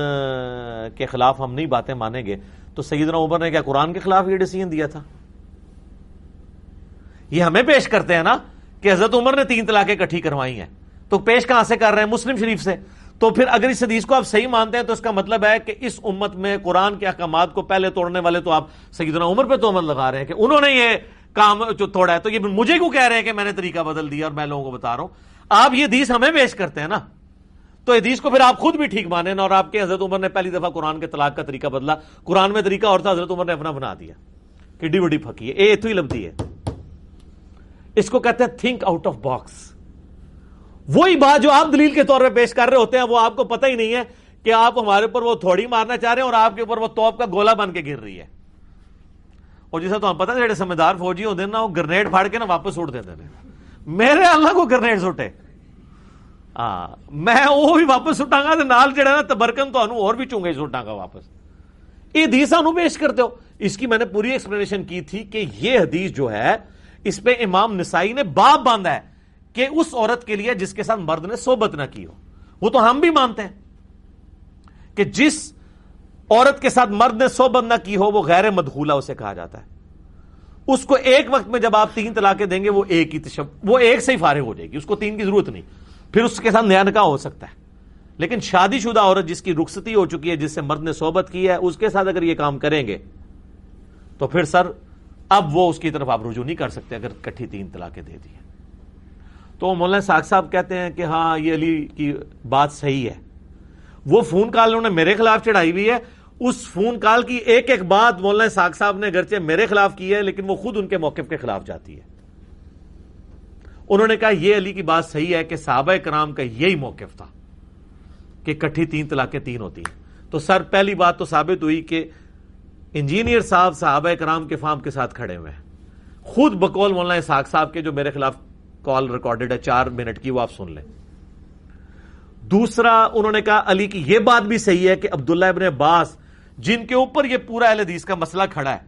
کے خلاف ہم نہیں باتیں مانیں گے۔ تو سیدنا عمر نے کیا قرآن کے خلاف یہ ڈیسیزن دیا تھا۔ یہ ہمیں پیش کرتے ہیں نا کہ حضرت عمر نے تین طلاقیں کٹھی کروائی ہیں۔ تو پیش کہاں سے کر رہے ہیں؟ مسلم شریف سے۔ تو پھر اگر اس حدیث کو آپ صحیح مانتے ہیں تو اس کا مطلب ہے کہ اس امت میں قرآن کے احکامات کو پہلے توڑنے والے تو آپ سیدنا عمر پہ تو عمل لگا رہے ہیں کہ انہوں نے یہ کام جو توڑا ہے۔ تو یہ مجھے کیوں کہہ رہے ہیں کہ میں نے طریقہ بدل دیا اور میں لوگوں کو بتا رہا ہوں؟ آپ یہ حدیث ہمیں پیش کرتے ہیں نا۔ تو حدیث کو پھر آپ خود بھی ٹھیک مانیں اور آپ کے حضرت عمر نے پہلی دفعہ قرآن کے طلاق کا طریقہ بدلا۔ قرآن میں طریقہ اور تھا، حضرت عمر نے اپنا بنا دیا۔ کڈی وڈی پھکی ہے۔ اے تو ہی لبتی ہے۔ اس کو کہتے ہیں تھنک آؤٹ آف باکس۔ وہی بات جو آپ دلیل کے طور پہ پیش کر رہے ہوتے ہیں، وہ آپ کو پتہ ہی نہیں ہے کہ آپ ہمارے اوپر وہ تھوڑی مارنا چاہ رہے ہیں اور آپ کے اوپر وہ توپ کا گولا بن کے گر رہی ہے۔ اور جیسا تو ہم پتا جڑے سمجھدار فوجی ہوتے ہیں نا، وہ گرنیڈ پھاڑ کے نا واپس اٹھ دیتے ہیں میرے اللہ کو گرنیڈ سٹے۔ ہاں میں وہ بھی واپس سٹاں گا نال جڑا نا تبرکن تو اور بھی چونگے سٹاں گا واپس۔ یہ حدیث سانو پیش کرتے ہو۔ اس کی میں نے پوری ایکسپلینیشن کی تھی کہ یہ حدیث جو ہے، اس پہ امام نسائی نے باپ باندھا ہے۔ کہ اس عورت کے لیے جس کے ساتھ مرد نے صحبت نہ کی ہو۔ وہ تو ہم بھی مانتے ہیں کہ جس عورت کے ساتھ مرد نے صحبت نہ کی ہو، وہ غیر مدخولہ اسے کہا جاتا ہے۔ اس کو ایک وقت میں جب آپ تین طلاقیں دیں گے، وہ ایک ہی تشب، وہ ایک سے ہی فارغ ہو جائے گی۔ اس کو تین کی ضرورت نہیں۔ پھر اس کے ساتھ نیا نکاح ہو سکتا ہے۔ لیکن شادی شدہ عورت جس کی رخصتی ہو چکی ہے، جس سے مرد نے صحبت کی ہے، اس کے ساتھ اگر یہ کام کریں گے، تو پھر سر، اب وہ اس کی طرف آپ رجوع نہیں کر سکتے اگر کٹھی تین طلاقیں دے دی تو مولانا ساگ صاحب کہتے ہیں کہ ہاں یہ علی کی بات صحیح ہے۔ وہ فون کال انہوں نے میرے خلاف چڑھائی ہوئی ہے۔ اس فون کال کی ایک ایک بات مولانا ساگ صاحب نے گرچہ میرے خلاف کی ہے، لیکن وہ خود ان کے موقف کے خلاف جاتی ہے۔ انہوں نے کہا، یہ علی کی بات صحیح ہے کہ صحابہ کرام کا یہی موقف تھا کہ کٹھی تین طلاقیں تین ہوتی ہیں۔ تو سر، پہلی بات تو ثابت ہوئی کہ انجینئر صاحب صحابہ کرام کے فارم کے ساتھ کھڑے ہوئے ہیں۔ خود بکول مولانا ساگ صاحب کے جو میرے خلاف کال ریکارڈڈ ہے، چار منٹ کی، وہ آپ سن لیں۔ دوسرا، انہوں نے کہا، علی کی یہ بات بھی صحیح ہے کہ عبداللہ ابن عباس، جن کے اوپر یہ پورا اہل حدیث کا مسئلہ کھڑا ہے،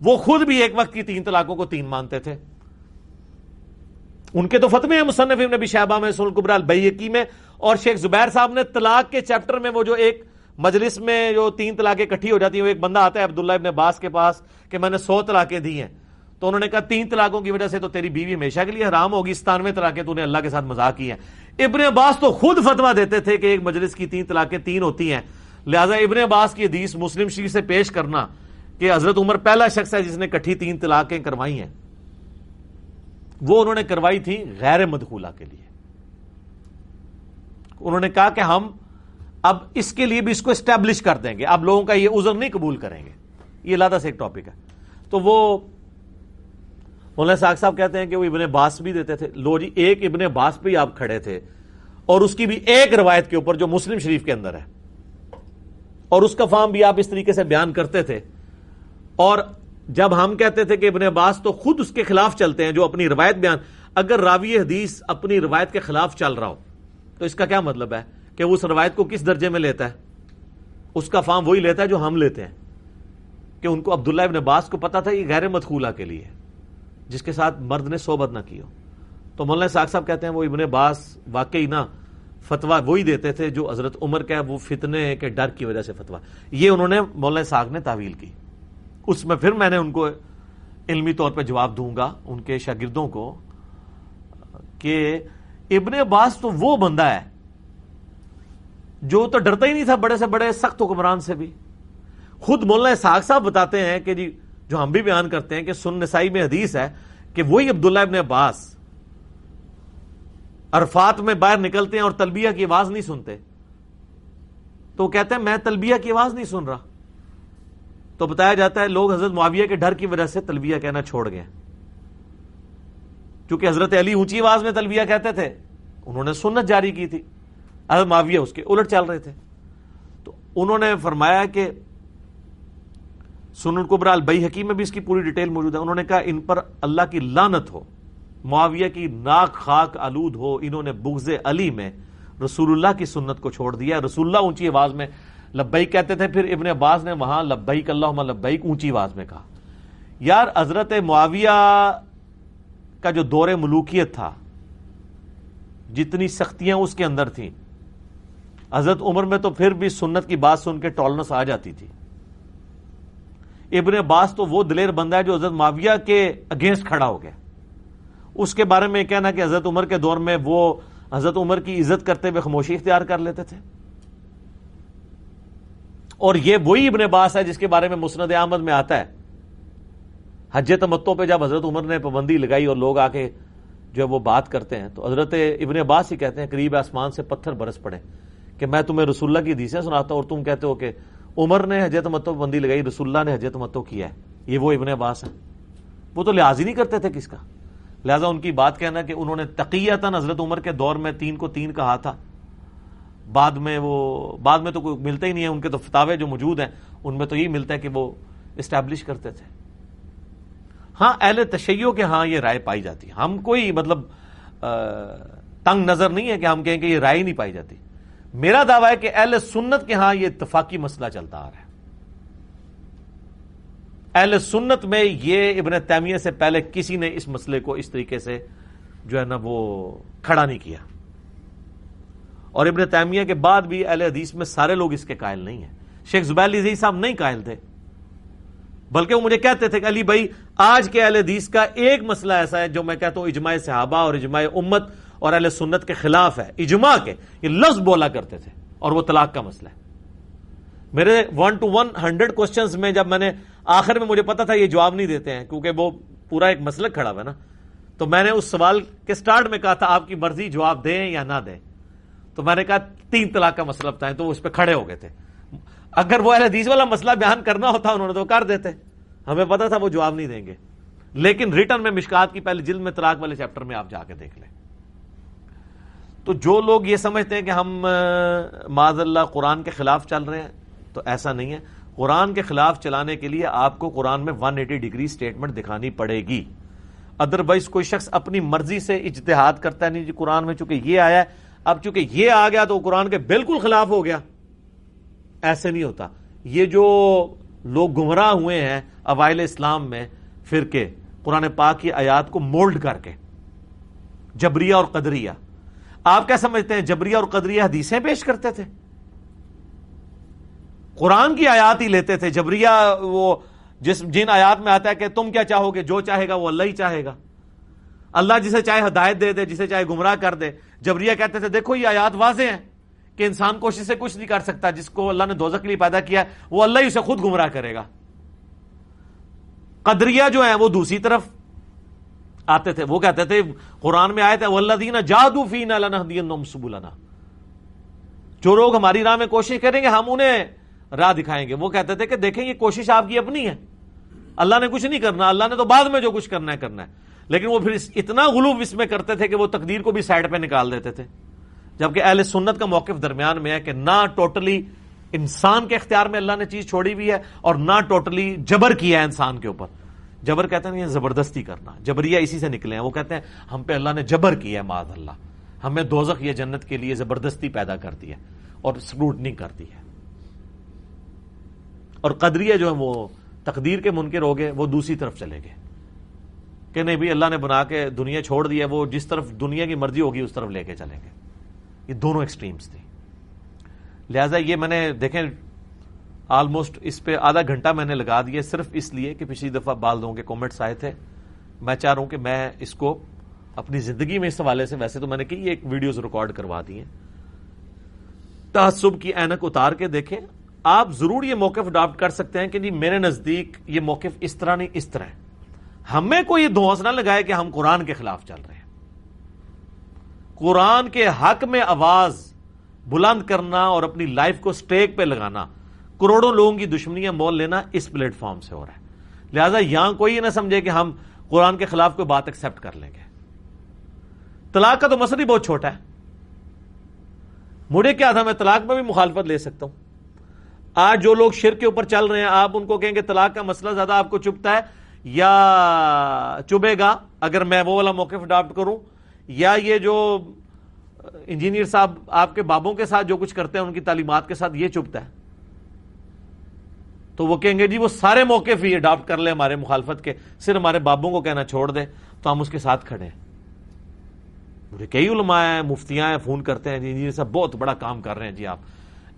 وہ خود بھی ایک وقت کی تین طلاقوں کو تین مانتے تھے۔ ان کے تو فتوے ہیں مصنف ابن نبی شہبہ میں سن قبرال بیکی میں، اور شیخ زبیر صاحب نے طلاق کے چیپٹر میں وہ جو ایک مجلس میں جو تین طلاقیں اکٹھی ہو جاتی ہیں، وہ ایک بندہ آتا ہے عبداللہ ابن عباس کے پاس کہ میں نے سو طلاقیں دی ہیں۔ تو انہوں نے کہا تین طلاقوں کی وجہ سے تو تیری بیوی ہمیشہ کے لیے حرام ہوگی، ستانوے طلاقیں تو نے اللہ کے ساتھ مزاق کی ہیں۔ ابن عباس تو خود فتوا دیتے تھے کہ ایک مجلس کی تین طلاقیں تین ہوتی ہیں۔ لہٰذا ابن عباس کی حدیث مسلم شریف سے پیش کرنا کہ حضرت عمر پہلا شخص ہے جس نے کٹھی تین طلاقیں کروائی ہیں۔ وہ انہوں نے کروائی تھی غیر مدخولہ کے لیے۔ انہوں نے کہا کہ ہم اب اس کے لیے بھی اس کو اسٹیبلش کر دیں گے۔ اب لوگوں کا یہ عذر نہیں قبول کریں گے۔ یہ لادہ سے ایک ٹاپک ہے۔ تو وہ مولانا ساگ صاحب کہتے ہیں کہ وہ ابن باس بھی دیتے تھے۔ لو جی ایک ابن باس پہ آپ کھڑے تھے۔ اور اس کی بھی ایک روایت کے اوپر جو مسلم شریف کے اندر ہے۔ اور اس کا فارم بھی آپ اس طریقے سے بیان کرتے تھے۔ اور جب ہم کہتے تھے کہ ابن عباس تو خود اس کے خلاف چلتے ہیں جو اپنی روایت بیان، اگر راوی حدیث اپنی روایت کے خلاف چل رہا ہو، تو اس کا کیا مطلب ہے کہ وہ اس روایت کو کس درجے میں لیتا ہے؟ اس کا فارم وہی لیتا ہے جو ہم لیتے ہیں۔ کہ ان کو عبداللہ ابن عباس کو پتا تھا یہ غیر مدخولہ کے لیے۔ جس کے ساتھ مرد نے صحبت نہ کی ہو۔ تو مولانا ساگ صاحب کہتے ہیں وہ ابن باس واقعی نہ فتوا وہی دیتے تھے جو حضرت عمر کا وہ فتنے کے ڈر کی وجہ سے فتوا یہ انہوں نے مولانا ساگ نے تعویل کی۔ اس میں پھر میں نے ان کو علمی طور پہ جواب دوں گا، ان کے شاگردوں کو، کہ ابن باس تو وہ بندہ ہے جو تو ڈرتا ہی نہیں تھا بڑے سے بڑے، سخت حکمران سے بھی۔ خود مولانا ساگ صاحب بتاتے ہیں کہ جی جو ہم بھی بیان کرتے ہیں کہ سن نسائی میں حدیث ہے کہ وہی عبداللہ ابن عباس عرفات میں باہر نکلتے ہیں اور تلبیہ کی آواز نہیں سنتے۔ تو کہتے ہیں، میں تلبیہ کی آواز نہیں سن رہا۔ تو بتایا جاتا ہے لوگ حضرت معاویہ کے ڈر کی وجہ سے تلبیہ کہنا چھوڑ گئے۔ چونکہ حضرت علی اونچی آواز میں تلبیہ کہتے تھے، انہوں نے سنت جاری کی تھی۔ حضرت معاویہ اس کے الٹ چل رہے تھے۔ تو انہوں نے فرمایا کہ سنن قبرا البئی حکیم میں بھی اس کی پوری ڈیٹیل موجود ہے۔ انہوں نے کہا ان پر اللہ کی لانت ہو، معاویہ کی ناک خاک آلود ہو، انہوں نے بغض علی میں رسول اللہ کی سنت کو چھوڑ دیا۔ رسول اللہ اونچی آواز میں لبئی کہتے تھے، پھر ابن عباس نے وہاں لبیک اللہ لبیک اونچی آواز میں کہا۔ یار، حضرت معاویہ کا جو دور ملوکیت تھا، جتنی سختیاں اس کے اندر تھیں، حضرت عمر میں تو پھر بھی سنت کی بات سن کے ٹولنس آ جاتی تھی۔ ابن عباس تو وہ دلیر بندہ ہے جو حضرت معاویہ کے اگینسٹ کھڑا ہو گیا۔ اس کے بارے میں کہنا کہ حضرت عمر کے دور میں وہ حضرت عمر کی عزت کرتے ہوئے خاموشی اختیار کر لیتے تھے۔ اور یہ وہی ابن عباس ہے جس کے بارے میں مسند احمد میں آتا ہے۔ حج تمتوں پہ جب حضرت عمر نے پابندی لگائی اور لوگ آ کے جو وہ بات کرتے ہیں تو حضرت ابن عباس ہی کہتے ہیں، قریب آسمان سے پتھر برس پڑے کہ میں تمہیں رسول اللہ کی حدیثیں سناتا ہوں اور تم کہتے ہو کہ عمر نے حج تمتو پابندی لگائی، رسول اللہ نے حج تمتو کیا ہے۔ یہ وہ ابن عباس ہے وہ تو لحاظ ہی نہیں کرتے تھے کس کا۔ لہذا ان کی بات کہنا کہ انہوں نے تقیتاً حضرت عمر کے دور میں تین کو تین کہا تھا۔ بعد میں وہ بعد میں تو کوئی ملتا ہی نہیں ہے۔ ان کے تو فتوے جو موجود ہیں، ان میں تو یہی ملتا ہے کہ وہ اسٹیبلش کرتے تھے۔ ہاں اہل تشیعوں کے ہاں یہ رائے پائی جاتی۔ ہم کوئی مطلب تنگ نظر نہیں ہے کہ ہم کہیں کہ یہ رائے نہیں پائی جاتی۔ میرا دعویٰ ہے کہ اہل سنت کے ہاں یہ اتفاقی مسئلہ چلتا آ رہا ہے۔ اہل سنت میں یہ ابن تیمیہ سے پہلے کسی نے اس مسئلے کو اس طریقے سے جو ہے نا وہ کھڑا نہیں کیا۔ اور ابن تیمیہ کے بعد بھی اہل حدیث میں سارے لوگ اس کے قائل نہیں ہیں۔ شیخ زبیر علی صاحب نہیں قائل تھے۔ بلکہ وہ مجھے کہتے تھے کہ علی بھائی، آج کے اہل حدیث کا ایک مسئلہ ایسا ہے جو میں کہتا ہوں اجماع صحابہ اور اجماع امت اور اہل سنت کے خلاف ہے، اجماع کے، یہ لفظ بولا کرتے تھے، اور وہ طلاق کا مسئلہ ہے۔ میرے one two one hundred questions میں جب میں نے آخر میں مجھے پتا تھا یہ جواب نہیں دیتے ہیں، کیونکہ وہ پورا ایک مسئلہ کھڑا ہوا نا۔ تو میں نے اس سوال کے سٹارٹ میں کہا تھا، آپ کی مرضی جواب دیں یا نہ دیں۔ تو میں نے کہا، تین طلاق کا مسئلہ بتائیں، تو وہ اس پہ کھڑے ہو گئے تھے۔ اگر وہ اہل حدیث والا مسئلہ بیان کرنا ہوتا، انہوں نے تو کر دیتے۔ ہمیں پتا تھا وہ جواب نہیں دیں گے۔ لیکن ریٹرن میں مشکات کی پہلے جلد میں طلاق والے چیپٹر میں آپ جا کے دیکھ لیں۔ تو جو لوگ یہ سمجھتے ہیں کہ ہم معذ اللہ قرآن کے خلاف چل رہے ہیں، تو ایسا نہیں ہے۔ قرآن کے خلاف چلانے کے لیے آپ کو قرآن میں ون ایٹی ڈگری اسٹیٹمنٹ دکھانی پڑے گی۔ ادر وائز کوئی شخص اپنی مرضی سے اجتہاد کرتا ہے، نہیں جی قرآن میں چونکہ یہ آیا ہے، اب چونکہ یہ آ گیا تو قرآن کے بالکل خلاف ہو گیا۔ ایسے نہیں ہوتا۔ یہ جو لوگ گمراہ ہوئے ہیں اوائل اسلام میں فرقے، قرآن پاک کی آیات کو مولڈ کر کے، جبریہ اور قدریہ۔ آپ کیا سمجھتے ہیں؟ جبریہ اور قدریہ حدیثیں پیش کرتے تھے۔ قرآن کی آیات ہی لیتے تھے۔ جبریہ وہ جس جن آیات میں آتا ہے کہ تم کیا چاہو گے؟ جو چاہے گا وہ اللہ ہی چاہے گا۔ اللہ جسے چاہے ہدایت دے دے، جسے چاہے گمراہ کر دے۔ جبریہ کہتے تھے، دیکھو یہ آیات واضح ہیں کہ انسان کوشش سے کچھ نہیں کر سکتا، جس کو اللہ نے دوزک لیے پیدا کیا، وہ اللہ ہی اسے خود گمراہ کرے گا۔ قدریہ جو ہیں، وہ دوسری طرف آتے تھے، وہ کہتے تھے، قرآن میں آئے تھے اللہ دینا جادو فی نہ جو لوگ ہماری راہ میں کوشش کریں گے، ہم انہیں راہ دکھائیں گے۔ وہ کہتے تھے کہ دیکھیں، یہ کوشش آپ کی اپنی ہے۔ اللہ نے کچھ نہیں کرنا، اللہ نے تو بعد میں جو کچھ کرنا ہے کرنا ہے۔ لیکن وہ پھر اتنا غلوب اس میں کرتے تھے کہ وہ تقدیر کو بھی سائڈ پہ نکال دیتے تھے۔ جبکہ اہل سنت کا موقف درمیان میں ہے کہ نہ ٹوٹلی انسان کے اختیار میں اللہ نے چیز چھوڑی ہوئی ہے اور نہ ٹوٹلی جبر کیا ہے انسان کے اوپر۔ جبر کہتے ہیں یہ زبردستی کرنا جبریہ اسی سے نکلے ہیں۔ وہ کہتے ہیں، ہم پہ اللہ نے جبر کیا ہے معذ اللہ۔ ہمیں دوزخ یہ جنت کے لیے زبردستی پیدا کر دی ہے اور سکروٹنی کر دی ہے۔ اور قدریہ جو ہے وہ تقدیر کے منکر ہو گئے، وہ دوسری طرف چلے گئے۔ کہ نہیں بھی اللہ نے بنا کے دنیا چھوڑ دی ہے، وہ جس طرف دنیا کی مرضی ہوگی، اس طرف لے کے چلیں گے یہ دونوں ایکسٹریمز تھی لہذا یہ میں نے دیکھیں آلموسٹ اس پہ آدھا گھنٹہ میں نے لگا دیا، صرف اس لیے کہ پچھلی دفعہ بالدوں کے کامنٹس آئے تھے۔ میں چاہ رہا ہوں کہ میں اس کو اپنی زندگی میں اس حوالے سے ویسے تو میں نے کہ ایک ویڈیوز ریکارڈ کروا دی ہیں۔ تعصب کی اینک اتار کے دیکھیں۔ آپ ضرور یہ موقف اڈاپٹ کر سکتے ہیں کہ جی میرے نزدیک یہ موقف اس طرح نہیں، اس طرح ہے۔ ہمیں کوئی یہ دھوس نہ لگائے کہ ہم قرآن کے خلاف چل رہے ہیں۔ قرآن کے حق میں آواز بلند کرنا اور اپنی لائف کو سٹیک پہ لگانا کروڑوں لوگوں کی دشمنیاں مول لینا اس پلیٹ فارم سے ہو رہا ہے۔ لہذا یہاں کوئی یہ نہ سمجھے کہ ہم قرآن کے خلاف کوئی بات ایکسپٹ کر لیں گے۔ طلاق کا تو مسئلہ ہی بہت چھوٹا ہے۔ مجھے کیا تھا میں طلاق میں بھی مخالفت لے سکتا ہوں؟ آج جو لوگ شر کے اوپر چل رہے ہیں، آپ ان کو کہیں گے طلاق کا مسئلہ زیادہ آپ کو چپتا ہے یا چبے گا؟ اگر میں وہ والا موقف اڈاپٹ کروں، یا یہ جو انجینئر صاحب آپ کے بابوں کے ساتھ جو کچھ کرتے ہیں، ان کی تعلیمات کے ساتھ یہ چپتا ہے۔ تو وہ کہیں گے جی وہ سارے موقع ہی اڈاپٹ کر لیں ہمارے مخالفت کے، صرف ہمارے بابوں کو کہنا چھوڑ دیں، تو ہم اس کے ساتھ کھڑے ہیں. مجھے کئی علماء ہیں، مفتیاں ہیں، فون کرتے ہیں جی انجینئر صاحب بہت بڑا کام کر رہے ہیں جی آپ۔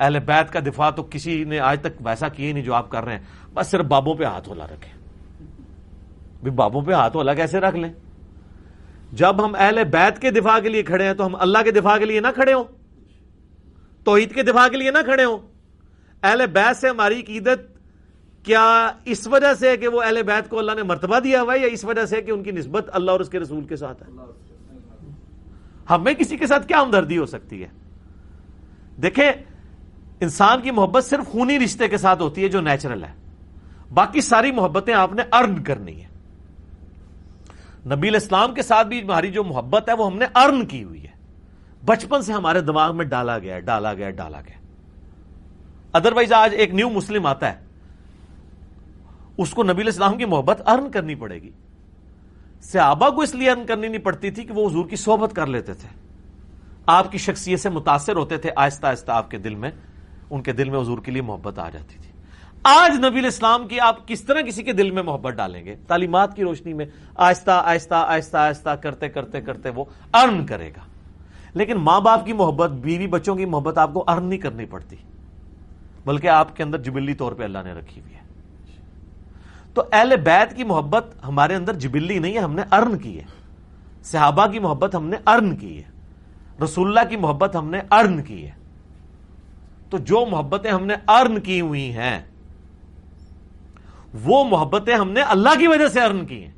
اہل بیت کا دفاع تو کسی نے آج تک ویسا کیا نہیں جو آپ کر رہے ہیں۔ بس صرف بابوں پہ ہاتھ ہولا رکھے بابوں پہ ہاتھ ہولا کیسے رکھ لیں؟ جب ہم اہل بیت کے دفاع کے لیے کھڑے ہیں تو ہم اللہ کے دفاع کے لیے نہ کھڑے ہوں۔ توحید کے دفاع کے لیے نہ کھڑے ہوں۔ اہل بیت سے ہماری عقیدت کیا اس وجہ سے کہ وہ اہل بیت کو اللہ نے مرتبہ دیا ہوا ہے یا اس وجہ سے کہ ان کی نسبت اللہ اور اس کے رسول کے ساتھ ہے؟ ہمیں کسی کے ساتھ کیا ہمدردی ہو سکتی ہے؟ دیکھیں، انسان کی محبت صرف خونی رشتے کے ساتھ ہوتی ہے جو نیچرل ہے۔ باقی ساری محبتیں آپ نے ارن کرنی ہے نبی اسلام کے ساتھ بھی ہماری جو محبت ہے وہ ہم نے ارن کی ہوئی ہے۔ بچپن سے ہمارے دماغ میں ڈالا گیا ڈالا گیا ڈالا گیا۔ ادروائز آج ایک نیو مسلم آتا ہے۔ اس کو نبی اسلام کی محبت ارن کرنی پڑے گی۔ صحابہ کو اس لیے ارن کرنی نہیں پڑتی تھی کہ وہ حضور کی صحبت کر لیتے تھے۔ آپ کی شخصیت سے متاثر ہوتے تھے آہستہ آہستہ آپ کے دل میں، ان کے دل میں حضور کے لیے محبت آ جاتی تھی۔ آج نبی اسلام کی آپ کس طرح کسی کے دل میں محبت ڈالیں گے؟ تعلیمات کی روشنی میں آہستہ آہستہ آہستہ آہستہ کرتے کرتے کرتے وہ ارن کرے گا۔ لیکن ماں باپ کی محبت، بیوی بچوں کی محبت آپ کو ارن نہیں کرنی پڑتی۔ بلکہ آپ کے اندر جبلی طور پہ اللہ نے رکھی ہوئی ہے۔ تو اہل بیت کی محبت ہمارے اندر جبلی نہیں ہے، ہم نے ارن کی ہے۔ صحابہ کی محبت ہم نے ارن کی ہے۔ رسول اللہ کی محبت ہم نے ارن کی ہے۔ تو جو محبتیں ہم نے ارن کی ہوئی ہیں، وہ محبتیں ہم نے اللہ کی وجہ سے ارن کی ہیں۔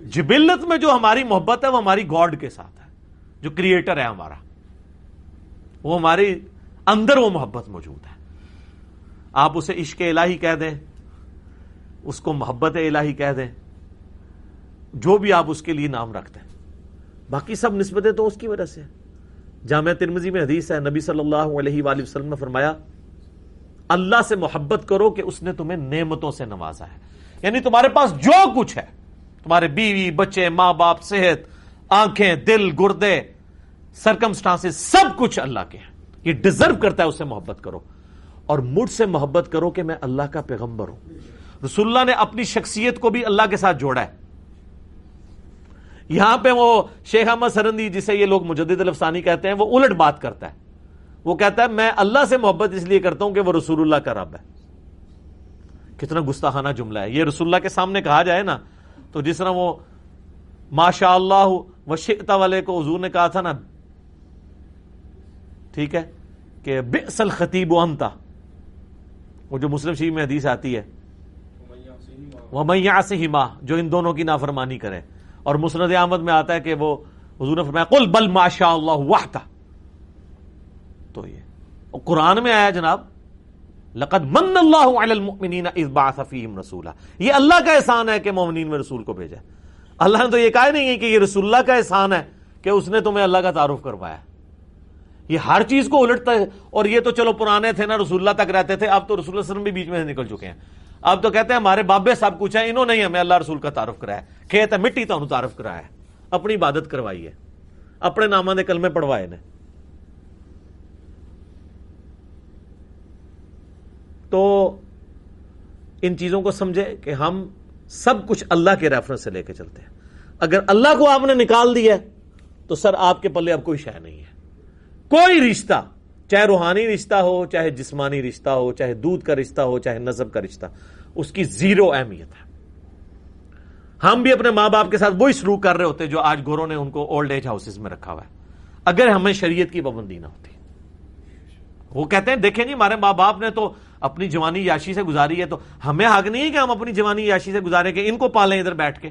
جبلت میں جو ہماری محبت ہے، وہ ہماری گاڈ کے ساتھ ہے۔ جو کریٹر ہے ہمارا۔ وہ ہماری اندر وہ محبت موجود ہے۔ آپ اسے عشق الہی کہہ دیں۔ اس کو محبت الہی کہہ دیں۔ جو بھی آپ اس کے لیے نام رکھتے ہیں۔ باقی سب نسبتیں تو اس کی وجہ سے جامعہ ترمزی میں حدیث ہے، نبی صلی اللہ علیہ وآلہ وسلم نے فرمایا، اللہ سے محبت کرو کہ اس نے تمہیں نعمتوں سے نوازا ہے۔ یعنی تمہارے پاس جو کچھ ہے، تمہارے بیوی، بچے، ماں باپ، صحت، آنکھیں، دل، گردے سرکمسٹانس سب کچھ اللہ کے ہیں۔ یہ ڈیزرو کرتا ہے اس سے محبت کرو۔ اور مجھ سے محبت کرو کہ میں اللہ کا پیغمبر ہوں۔ رسول اللہ نے اپنی شخصیت کو بھی اللہ کے ساتھ جوڑا ہے۔ یہاں پہ وہ شیخ احمد سرندی جسے یہ لوگ مجدد الفسانی کہتے ہیں، وہ الٹ بات کرتا ہے۔ وہ کہتا ہے، میں اللہ سے محبت اس لیے کرتا ہوں کہ وہ رسول اللہ کا رب ہے۔ کتنا گستاخانہ جملہ ہے۔ یہ رسول اللہ کے سامنے کہا جائے نا، تو جس طرح وہ ماشاء اللہ وشتا والے کو حضور نے کہا تھا نا، ٹھیک ہے، کہ بئسل خطیب و انتا وہ جو مسلم شریف میں حدیث آتی ہے وہ میاں سے ہی ماں جو ان دونوں کی نافرمانی کرے۔ اور مسند احمد میں آتا ہے کہ وہ حضور نے فرمایا، قل بل ماشاء اللہ وحدہ تو یہ۔ قرآن میں آیا جناب، لقد من اللہ علی المؤمنین اذ بعث فیہم رسولا۔ یہ اللہ کا احسان ہے کہ مومنین میں رسول کو بھیجا اللہ نے تو یہ کہا نہیں ہے کہ یہ رسول اللہ کا احسان ہے کہ اس نے تمہیں اللہ کا تعارف کروایا۔ یہ ہر چیز کو الٹتا ہے۔ اور یہ تو چلو پرانے تھے نا، رسول اللہ تک رہتے تھے، اب تو رسول اللہ علیہ وسلم بھی بیچ میں سے نکل چکے ہیں۔ اب تو کہتے ہیں ہمارے بابے سب کچھ ہے انہوں نے ہمیں اللہ رسول کا تعارف کرایا کھیت ہے، مٹی تو تعارف کرایا ہے۔ اپنی عبادت کروائی ہے۔ اپنے نامہ نے کلمے پڑھوائے نے۔ تو ان چیزوں کو سمجھے کہ ہم سب کچھ اللہ کے ریفرنس سے لے کے چلتے ہیں۔ اگر اللہ کو آپ نے نکال دیا تو سر آپ کے پلے اب کوئی شہ نہیں ہے۔ کوئی رشتہ چاہے روحانی رشتہ ہو، چاہے جسمانی رشتہ ہو، چاہے دودھ کا رشتہ ہو، چاہے نظب کا رشتہ، اس کی زیرو اہمیت ہے۔ ہم بھی اپنے ماں باپ کے ساتھ وہی سلوک کر رہے ہوتے جو آج گوروں نے ان کو اولڈ ایج ہاؤسز میں رکھا ہوا ہے۔ اگر ہمیں شریعت کی پابندی نہ ہوتی۔ وہ کہتے ہیں، دیکھیں جی ہمارے ماں باپ نے تو اپنی جوانی یاشی سے گزاری ہے تو ہمیں حق نہیں ہے کہ ہم اپنی جوانی یاشی سے گزارے کہ ان کو پالیں ادھر بیٹھ کے۔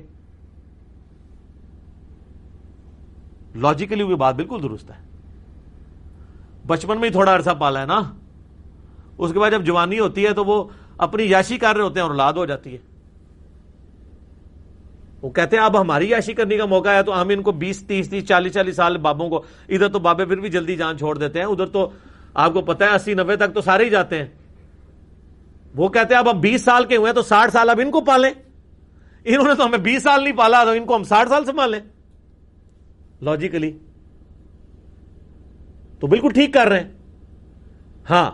لاجیکلی وہ بات بالکل درست ہے۔ بچپن میں ہی تھوڑا عرصہ پالا ہے نا۔ اس کے بعد جب جوانی ہوتی ہے تو وہ اپنی یاشی کر رہے ہوتے ہیں اور اولاد ہو جاتی ہے۔ وہ کہتے ہیں، اب ہماری یاشی کرنے کا موقع ہے تو ہم ان کو بیس، تیس تیس، چالیس چالیس سال بابوں کو، ادھر تو بابے پھر بھی جلدی جان چھوڑ دیتے ہیں، ادھر تو آپ کو پتا ہے، اسی نبے تک تو سارے ہی جاتے ہیں۔ وہ کہتے ہیں، اب اب بیس سال کے ہوئے تو ساٹھ سال اب ان کو پالیں۔ انہوں نے تو ہمیں بیس سال نہیں پالا، تو ان کو ہم ساٹھ سال سنبھالیں۔ لاجیکلی تو بالکل ٹھیک کر رہے ہیں۔ ہاں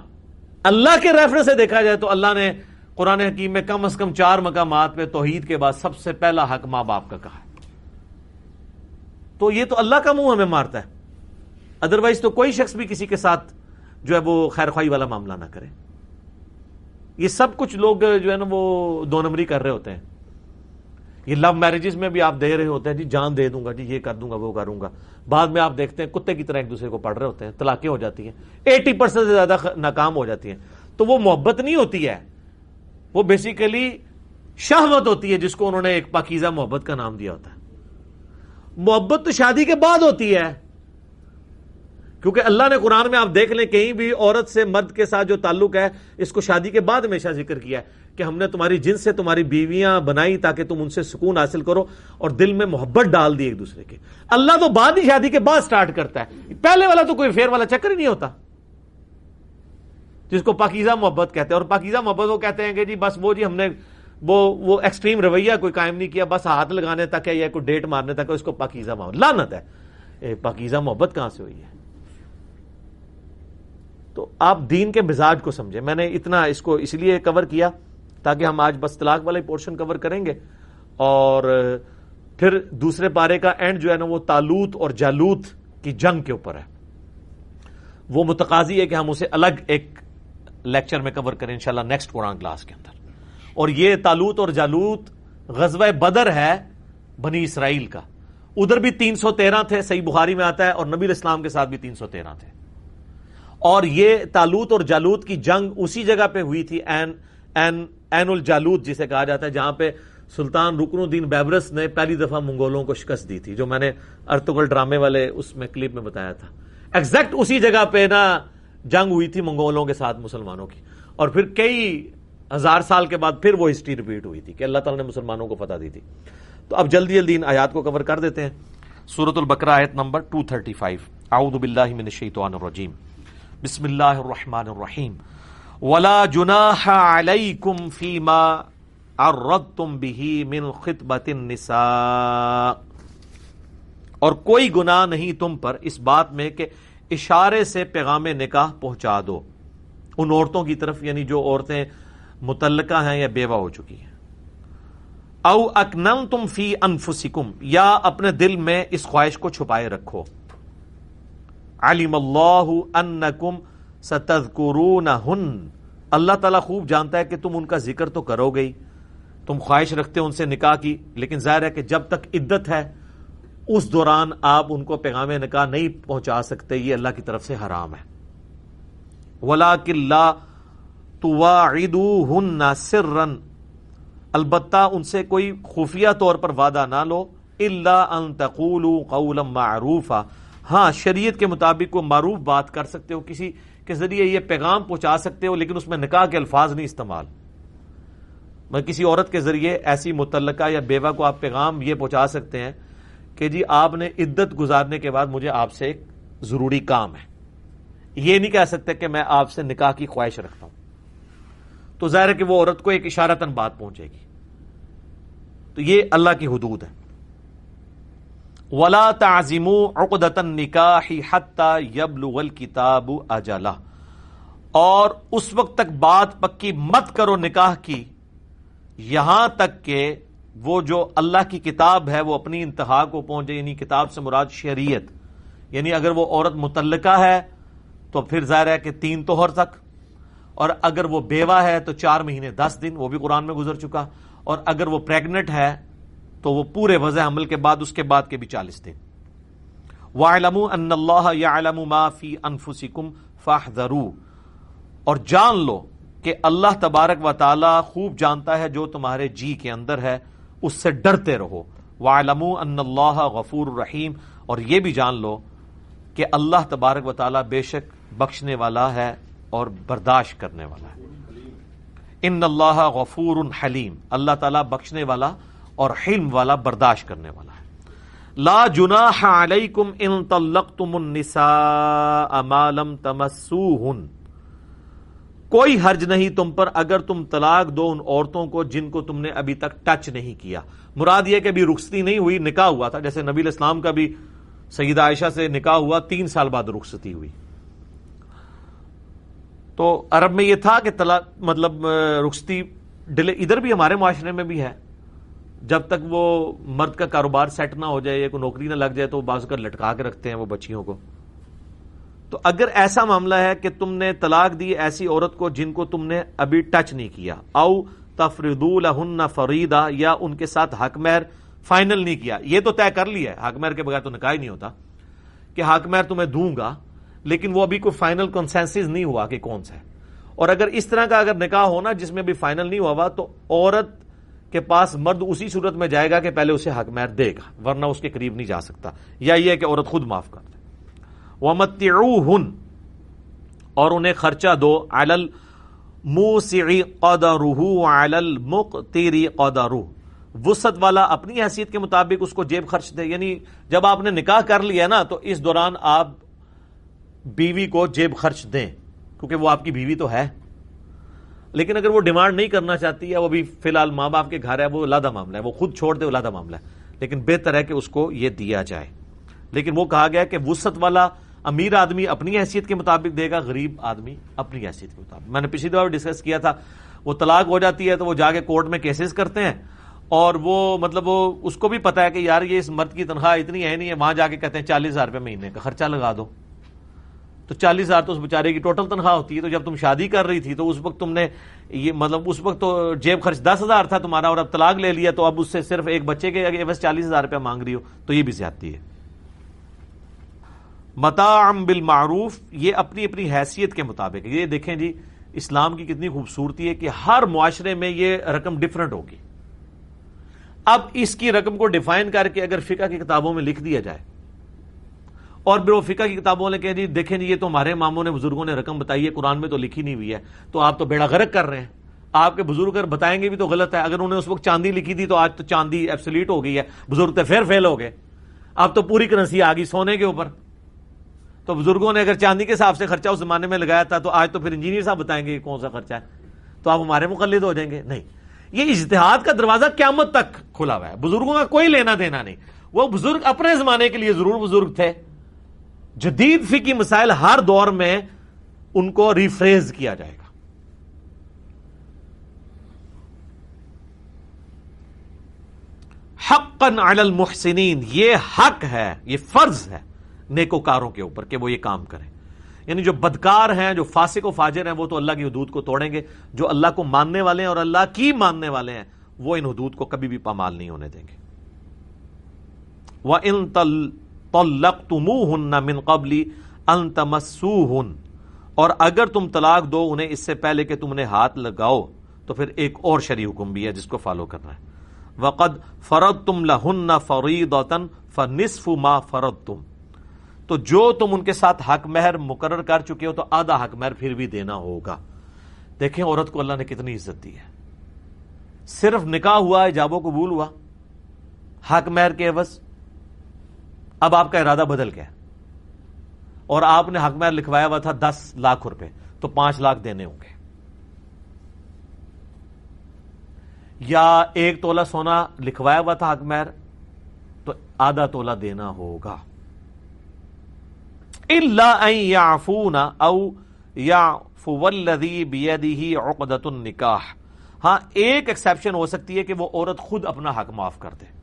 اللہ کے ریفرنس سے دیکھا جائے تو اللہ نے قرآن حکیم میں کم از کم چار مقامات پہ توحید کے بعد سب سے پہلا حق ماں باپ کا کہا ہے۔ تو یہ تو اللہ کا منہ ہمیں مارتا ہے۔ ادروائز تو کوئی شخص بھی کسی کے ساتھ جو ہے وہ خیر خواہی والا معاملہ نہ کرے۔ یہ سب کچھ لوگ جو ہے نا وہ دو نمبری کر رہے ہوتے ہیں۔ یہ لو میرجز میں بھی آپ دے رہے ہوتے ہیں جی جان دے دوں گا جی یہ کر دوں گا، وہ کروں گا۔ بعد میں آپ دیکھتے ہیں کتے کی طرح ایک دوسرے کو پڑھ رہے ہوتے ہیں، طلاقیں ہو جاتی ہیں۔ ایٹی پرسینٹ سے زیادہ ناکام ہو جاتی ہیں۔ تو وہ محبت نہیں ہوتی ہے۔ وہ بیسیکلی شہوت ہوتی ہے جس کو انہوں نے ایک پاکیزہ محبت کا نام دیا ہوتا ہے۔ محبت تو شادی کے بعد ہوتی ہے۔ کیونکہ اللہ نے قرآن میں آپ دیکھ لیں کہیں بھی عورت سے مرد کے ساتھ جو تعلق ہے، اس کو شادی کے بعد ہمیشہ ذکر کیا ہے کہ ہم نے تمہاری جن سے تمہاری بیویاں بنائی تاکہ تم ان سے سکون حاصل کرو اور دل میں محبت ڈال دی ایک دوسرے کے۔ اللہ تو بعد ہی شادی کے بعد سٹارٹ کرتا ہے۔ پہلے والا تو کوئی فیر والا چکر ہی نہیں ہوتا۔ جس کو پاکیزہ محبت کہتے ہیں۔ اور پاکیزہ محبت وہ کہتے ہیں کہ جی بس وہ جی ہم نے وہ وہ ایکسٹریم رویہ کوئی قائم نہیں کیا، بس ہاتھ لگانے تک ہے یا کوئی ڈیٹ مارنے تک ہے، اس کو پاکیزہ محبت لانت ہے۔ پاکیزہ محبت کہاں سے ہوئی ہے؟ تو آپ دین کے مزاج کو سمجھیں۔ میں نے اتنا اس کو اس لیے کور کیا تاکہ ہم آج بس طلاق والے پورشن کور کریں گے۔ اور پھر دوسرے پارے کا اینڈ جو ہے نا وہ تالوت اور جالوت کی جنگ کے اوپر ہے۔ وہ متقاضی ہے کہ ہم اسے الگ ایک لیکچر میں کور کریں انشاءاللہ نیکسٹ قرآن کلاس کے اندر۔ اور یہ تالوت اور جالوت غزوہ بدر ہے بنی اسرائیل کا۔ ادھر بھی تین سو تیرہ تھے، صحیح بخاری میں آتا ہے اور نبی اسلام کے ساتھ بھی تین سو تیرہ تھے۔ اور یہ تالوت اور جالوت کی جنگ اسی جگہ پہ ہوئی تھی، این این این الجالوت جسے کہا جاتا ہے، جہاں پہ سلطان رکن الدین بیبرس نے پہلی دفعہ منگولوں کو شکست دی تھی، جو میں نے ارتگل ڈرامے والے اس میں کلپ میں بتایا تھا۔ ایگزیکٹ اسی جگہ پہ نا جنگ ہوئی تھی منگولوں کے ساتھ مسلمانوں کی۔ اور پھر کئی ہزار سال کے بعد پھر وہ ہسٹری ریپیٹ ہوئی تھی کہ اللہ تعالیٰ نے مسلمانوں کو فتح دی تھی۔ تو اب جلدی جلدی ان آیات کو کور کر دیتے ہیں۔ سورت البقرہ آیت نمبر 235 اعوذ باللہ من الشیطان الرجیم۔ بسم اللہ الرحمن الرحیم. ولا جناح علیکم فیما عرضتم به من خطبت النساء. اور کوئی گناہ نہیں تم پر اس بات میں کہ اشارے سے پیغام نکاح پہنچا دو. ان عورتوں کی طرف یعنی جو عورتیں متعلقہ ہیں یا بیوہ ہو چکی ہیں. او اکنم تم فی انفسکم، یا اپنے دل میں اس خواہش کو چھپائے رکھو. علیم اللہ انکم ستذکرونہن۔ اللہ تعالیٰ خوب جانتا ہے کہ تم ان کا ذکر تو کرو گئی تم خواہش رکھتے ہو ان سے نکاح کی، لیکن ظاہر ہے کہ جب تک عدت ہے، اس دوران آپ ان کو پیغام نکاح نہیں پہنچا سکتے، یہ اللہ کی طرف سے حرام ہے۔ ولا کلّہ تو سرن البتہ ان سے کوئی خفیہ طور پر وعدہ نہ لو۔ اللہ ان قولا معروفا۔ ہاں شریعت کے مطابق کو معروف بات کر سکتے ہو، کسی کے ذریعے یہ پیغام پہنچا سکتے ہو، لیکن اس میں نکاح کے الفاظ نہیں استعمال۔ میں کسی عورت کے ذریعے ایسی متعلقہ یا بیوہ کو آپ پیغام یہ پہنچا سکتے ہیں کہ جی آپ نے عدت گزارنے کے بعد مجھے آپ سے ایک ضروری کام ہے۔ یہ نہیں کہہ سکتے کہ میں آپ سے نکاح کی خواہش رکھتا ہوں۔ تو ظاہر ہے کہ وہ عورت کو ایک اشارتن بات پہنچے گی۔ تو یہ اللہ کی حدود ہے ولا تعظیم عقدتن نکاح یبلغ الکتاب اجلا اور اس وقت تک بات پکی مت کرو نکاح کی۔ یہاں تک کہ وہ جو اللہ کی کتاب ہے، وہ اپنی انتہا کو پہنچے یعنی کتاب سے مراد شریعت۔ یعنی اگر وہ عورت متعلقہ ہے، تو پھر ظاہر ہے کہ تین توہر تک۔ اور اگر وہ بیوہ ہے، تو چار مہینے دس دن، وہ بھی قرآن میں گزر چکا۔ اور اگر وہ پریگنٹ ہے تو وہ پورے وضع حمل کے بعد اس کے بعد کے بھی چالیس دن ان اللہ ما فی انفسکم فاحذروا۔ اور جان لو کہ اللہ تبارک و تعالی خوب جانتا ہے جو تمہارے جی کے اندر ہے، اس سے ڈرتے رہو۔ ان اللہ غفور الرحیم اور یہ بھی جان لو کہ اللہ تبارک و تعالی بے شک بخشنے والا ہے اور برداشت کرنے والا ہے۔ ان اللہ غفور حلیم اللہ تعالیٰ بخشنے والا اور حلم والا برداشت کرنے والا ہے۔ لا جناح علیکم ان طلقتم النساء ما لم تمسوہن۔ کوئی حرج نہیں تم پر اگر تم طلاق دو ان عورتوں کو جن کو تم نے ابھی تک ٹچ نہیں کیا۔ مراد یہ کہ ابھی رخصتی نہیں ہوئی، نکاح ہوا تھا۔ جیسے نبی اسلام کا بھی سیدہ عائشہ سے نکاح ہوا، تین سال بعد رخصتی ہوئی۔ تو عرب میں یہ تھا کہ طلاق مطلب رخصتی ڈیلے ادھر بھی ہمارے معاشرے میں بھی ہے۔ جب تک وہ مرد کا کاروبار سیٹ نہ ہو جائے یا کوئی نوکری نہ لگ جائے تو بعض کر لٹکا کے رکھتے ہیں وہ بچیوں کو۔ تو اگر ایسا معاملہ ہے کہ تم نے طلاق دی ایسی عورت کو جن کو تم نے ابھی ٹچ نہیں کیا، او تفردول فریدا یا ان کے ساتھ حق مہر فائنل نہیں کیا۔ یہ تو طے کر لیا ہے، حق مہر کے بغیر تو نکاح ہی نہیں ہوتا کہ حق مہر تمہیں دوں گا، لیکن وہ ابھی کوئی فائنل کنسنس نہیں ہوا کہ کون سا ہے۔ اور اگر اس طرح کا اگر نکاح ہونا جس میں بھی فائنل نہیں ہوا تو عورت کے پاس مرد اسی صورت میں جائے گا کہ پہلے اسے حق مہر دے گا، ورنہ اس کے قریب نہیں جا سکتا۔ یا یہ کہ عورت خود معاف کر دے۔ وہ مت اور انہیں خرچہ دو۔ علل موسعی قدرہ علل مقتری قدرہ وسط والا اپنی حیثیت کے مطابق اس کو جیب خرچ دے۔ یعنی جب آپ نے نکاح کر لیا نا، تو اس دوران آپ بیوی کو جیب خرچ دیں، کیونکہ وہ آپ کی بیوی تو ہے۔ لیکن اگر وہ ڈیمانڈ نہیں کرنا چاہتی ہے، وہ بھی فی الحال ماں باپ کے گھر ہے، وہ لادہ معاملہ ہے، وہ خود چھوڑ دے وہ لادہ معاملہ ہے۔ لیکن بہتر ہے کہ اس کو یہ دیا جائے۔ لیکن وہ کہا گیا کہ وسط والا امیر آدمی اپنی حیثیت کے مطابق دے گا، غریب آدمی اپنی حیثیت کے مطابق۔ میں نے پچھلی دفعہ ڈسکس کیا تھا، وہ طلاق ہو جاتی ہے تو وہ جا کے کورٹ میں کیسز کرتے ہیں اور وہ مطلب وہ اس کو بھی پتا ہے کہ یار یہ اس مرد کی تنخواہ اتنی ہے نہیں ہے، وہاں جا کے کہتے ہیں چالیس ہزار روپے مہینے کا خرچہ لگا دو۔ تو چالیس ہزار تو اس بیچارے کی ٹوٹل تنخواہ ہوتی ہے، تو جب تم شادی کر رہی تھی تو اس وقت تم نے یہ مطلب اس وقت تو جیب خرچ دس ہزار تھا تمہارا اور اب طلاق لے لیا، تو اب اس سے صرف ایک بچے کے بس چالیس ہزار روپیہ مانگ رہی ہو، تو یہ بھی زیادتی ہے۔ متعم بالمعروف، یہ اپنی اپنی حیثیت کے مطابق یہ دیکھیں جی اسلام کی کتنی خوبصورتی ہے کہ ہر معاشرے میں یہ رقم ڈفرنٹ ہوگی۔ اب اس کی رقم کو ڈیفائن کر کے اگر فقہ کی کتابوں میں لکھ دیا جائے اور برو فقہ کی کتابوں نے کہہ جی دیکھیں جی یہ تو ہمارے ماموں نے، بزرگوں نے رقم بتائی ہے، قرآن میں تو لکھی نہیں ہوئی ہے۔ تو آپ تو بیڑا غرق کر رہے ہیں۔ آپ کے بزرگ اگر بتائیں گے بھی تو غلط ہے۔ اگر انہوں نے اس وقت چاندی لکھی تھی تو آج تو چاندی ایبسلیٹ ہو گئی ہے۔ بزرگ تو پھر فیل ہو گئے۔ اب تو پوری کرنسی آ گئی سونے کے اوپر۔ تو بزرگوں نے اگر چاندی کے حساب سے خرچہ اس زمانے میں لگایا تھا تو آج تو پھر انجینئر صاحب بتائیں گے کون سا خرچہ ہے۔ تو آپ ہمارے مقلد ہو جائیں گے۔ نہیں۔ یہ اجتہاد کا دروازہ قیامت تک کھلا ہوا ہے۔ بزرگوں کا کوئی لینا دینا نہیں۔ وہ بزرگ اپنے زمانے کے لیے ضرور بزرگ تھے۔ جدید فکی مسائل ہر دور میں ان کو ریفریز کیا جائے گا۔ حقا علی المحسنین، یہ حق ہے، یہ فرض ہے نیکوکاروں کے اوپر کہ وہ یہ کام کریں۔ یعنی جو بدکار ہیں، جو فاسق و فاجر ہیں، وہ تو اللہ کی حدود کو توڑیں گے۔ جو اللہ کو ماننے والے ہیں اور اللہ کی ماننے والے ہیں، وہ ان حدود کو کبھی بھی پامال نہیں ہونے دیں گے۔ وہ ان تل من قبلی ان تمسو اور اگر تم طلاق دو انہیں اس سے پہلے کہ تم نے ہاتھ لگاؤ، تو پھر ایک اور شری حکم بھی ہے جس کو فالو کرنا ہے۔ وقد فرد تم لہن فرید فنصف ما فرد تم تو جو تم ان کے ساتھ حق مہر مقرر کر چکے ہو، تو آدھا حق مہر پھر بھی دینا ہوگا۔ دیکھیں عورت کو اللہ نے کتنی عزت دی ہے۔ صرف نکاح ہوا ایجابوں قبول ہوا۔ حق مہر کے عوض۔ اب آپ کا ارادہ بدل گیا اور آپ نے حق مہر لکھوایا ہوا تھا دس لاکھ روپے، تو پانچ لاکھ دینے ہوں گے۔ یا ایک تولا سونا لکھوایا ہوا تھا حق مہر تو آدھا تولا دینا ہوگا۔ او یا عقدت النکاح۔ ہاں ایک ایکسپشن ہو سکتی ہے کہ وہ عورت خود اپنا حق معاف کر دے۔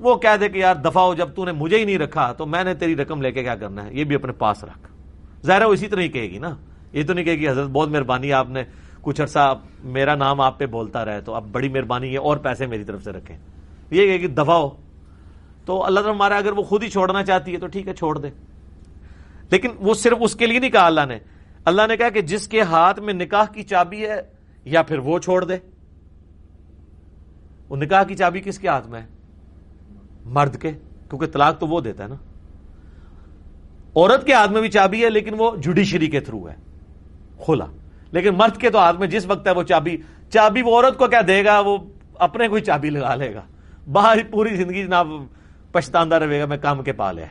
وہ کہہ دے کہ یار دفاع ہو جب تو نے مجھے ہی نہیں رکھا، تو میں نے تیری رقم لے کے کیا کرنا ہے؟ یہ بھی اپنے پاس رکھ۔ ظاہر وہ اسی طرح ہی کہے گی نا۔ یہ تو نہیں کہے گی، حضرت بہت مہربانی آپ نے کچھ عرصہ میرا نام آپ پہ بولتا رہے، تو اب بڑی مہربانی ہے اور پیسے میری طرف سے رکھیں۔ یہ کہے گی دفاع ہو۔ تو اللہ تعالیٰ ہمارا اگر وہ خود ہی چھوڑنا چاہتی ہے تو ٹھیک ہے، چھوڑ دے۔ لیکن وہ صرف اس کے لیے نہیں کہا اللہ نے۔ اللہ نے کہا کہ جس کے ہاتھ میں نکاح کی چابی ہے یا پھر وہ چھوڑ دے۔ وہ نکاح کی چابی کس کے ہاتھ میں ہے؟ مرد کے، کیونکہ طلاق تو وہ دیتا ہے نا۔ عورت کے ہاتھ میں بھی چابی ہے، لیکن وہ جوڈیشری کے تھرو ہے، کھولا۔ لیکن مرد کے تو ہاتھ میں جس وقت ہے وہ چابی چابی وہ عورت کو کیا دے گا؟ وہ اپنے کوئی چابی لگا لے گا۔ باہر پوری زندگی جناب پچھتاندہ رہے گا، میں کام کے پا لیا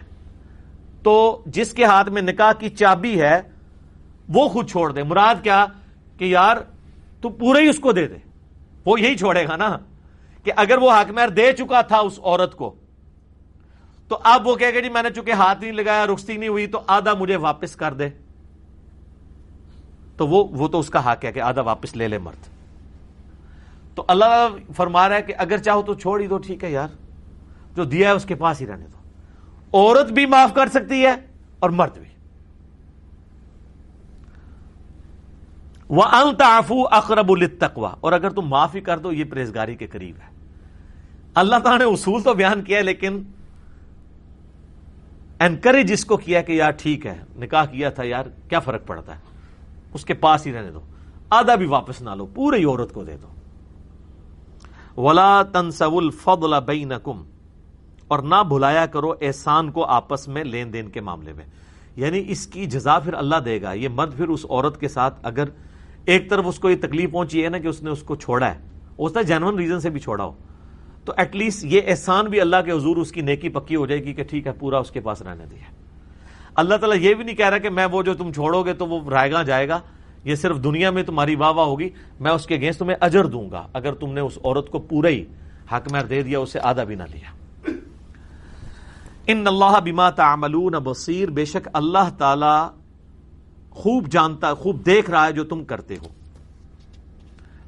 تو جس کے ہاتھ میں نکاح کی چابی ہے، وہ خود چھوڑ دے۔ مراد کیا؟ کہ یار تو پورے ہی اس کو دے دے۔ وہ یہی چھوڑے گا نا۔ کہ اگر وہ حکمیر دے چکا تھا اس عورت کو، تو اب وہ کہے گا جی میں نے چونکہ ہاتھ نہیں لگایا، رخصتی نہیں ہوئی، تو آدھا مجھے واپس کر دے۔ تو وہ وہ تو اس کا حق ہے کہ آدھا واپس لے لے مرد۔ تو اللہ فرما رہا ہے کہ اگر چاہو تو چھوڑ ہی دو، ٹھیک ہے یار۔ جو دیا ہے اس کے پاس ہی رہنے دو۔ عورت بھی معاف کر سکتی ہے اور مرد بھی۔ وہ الطافو اقرب التقوا اور اگر تم معافی کر دو، یہ پرہیزگاری کے قریب ہے۔ اللہ تعالیٰ نے اصول تو بیان کیا، لیکن انکریج اس کو کیا کہ یار ٹھیک ہے، نکاح کیا تھا، یار، کیا فرق پڑتا ہے؟ اس کے پاس ہی رہنے دو۔ آدھا بھی واپس نہ لو پورے عورت کو دے دو۔ ولا تنسب الفضل بینکم اور نہ بھلایا کرو احسان کو آپس میں لین دین کے معاملے میں۔ یعنی اس کی جزا پھر اللہ دے گا، یہ مرد پھر اس عورت کے ساتھ اگر ایک طرف اس کو یہ تکلیف پہنچی ہے نا کہ اس نے اس کو چھوڑا ہے۔ اس نے جینون ریزن سے بھی چھوڑا ہو۔ تو ایٹ لیسٹ یہ احسان بھی اللہ کے حضور اس کی نیکی پکی ہو جائے گی کہ ٹھیک ہے، پورا اس کے پاس رہنے دیا۔ اللہ تعالیٰ یہ بھی نہیں کہہ رہا کہ میں وہ جو تم چھوڑو گے تو وہ رائے گا جائے گا۔ یہ صرف دنیا میں تمہاری واہ واہ ہوگی، میں اس کے اگینسٹ تمہیں اجر دوں گا۔ اگر تم نے اس عورت کو پورا ہی حق میں دے دیا، اسے آدھا بھی نہ لیا۔ ان اللہ بما تعملون بصیر۔ بے شک اللہ تعالی خوب جانتا خوب دیکھ رہا ہے جو تم کرتے ہو۔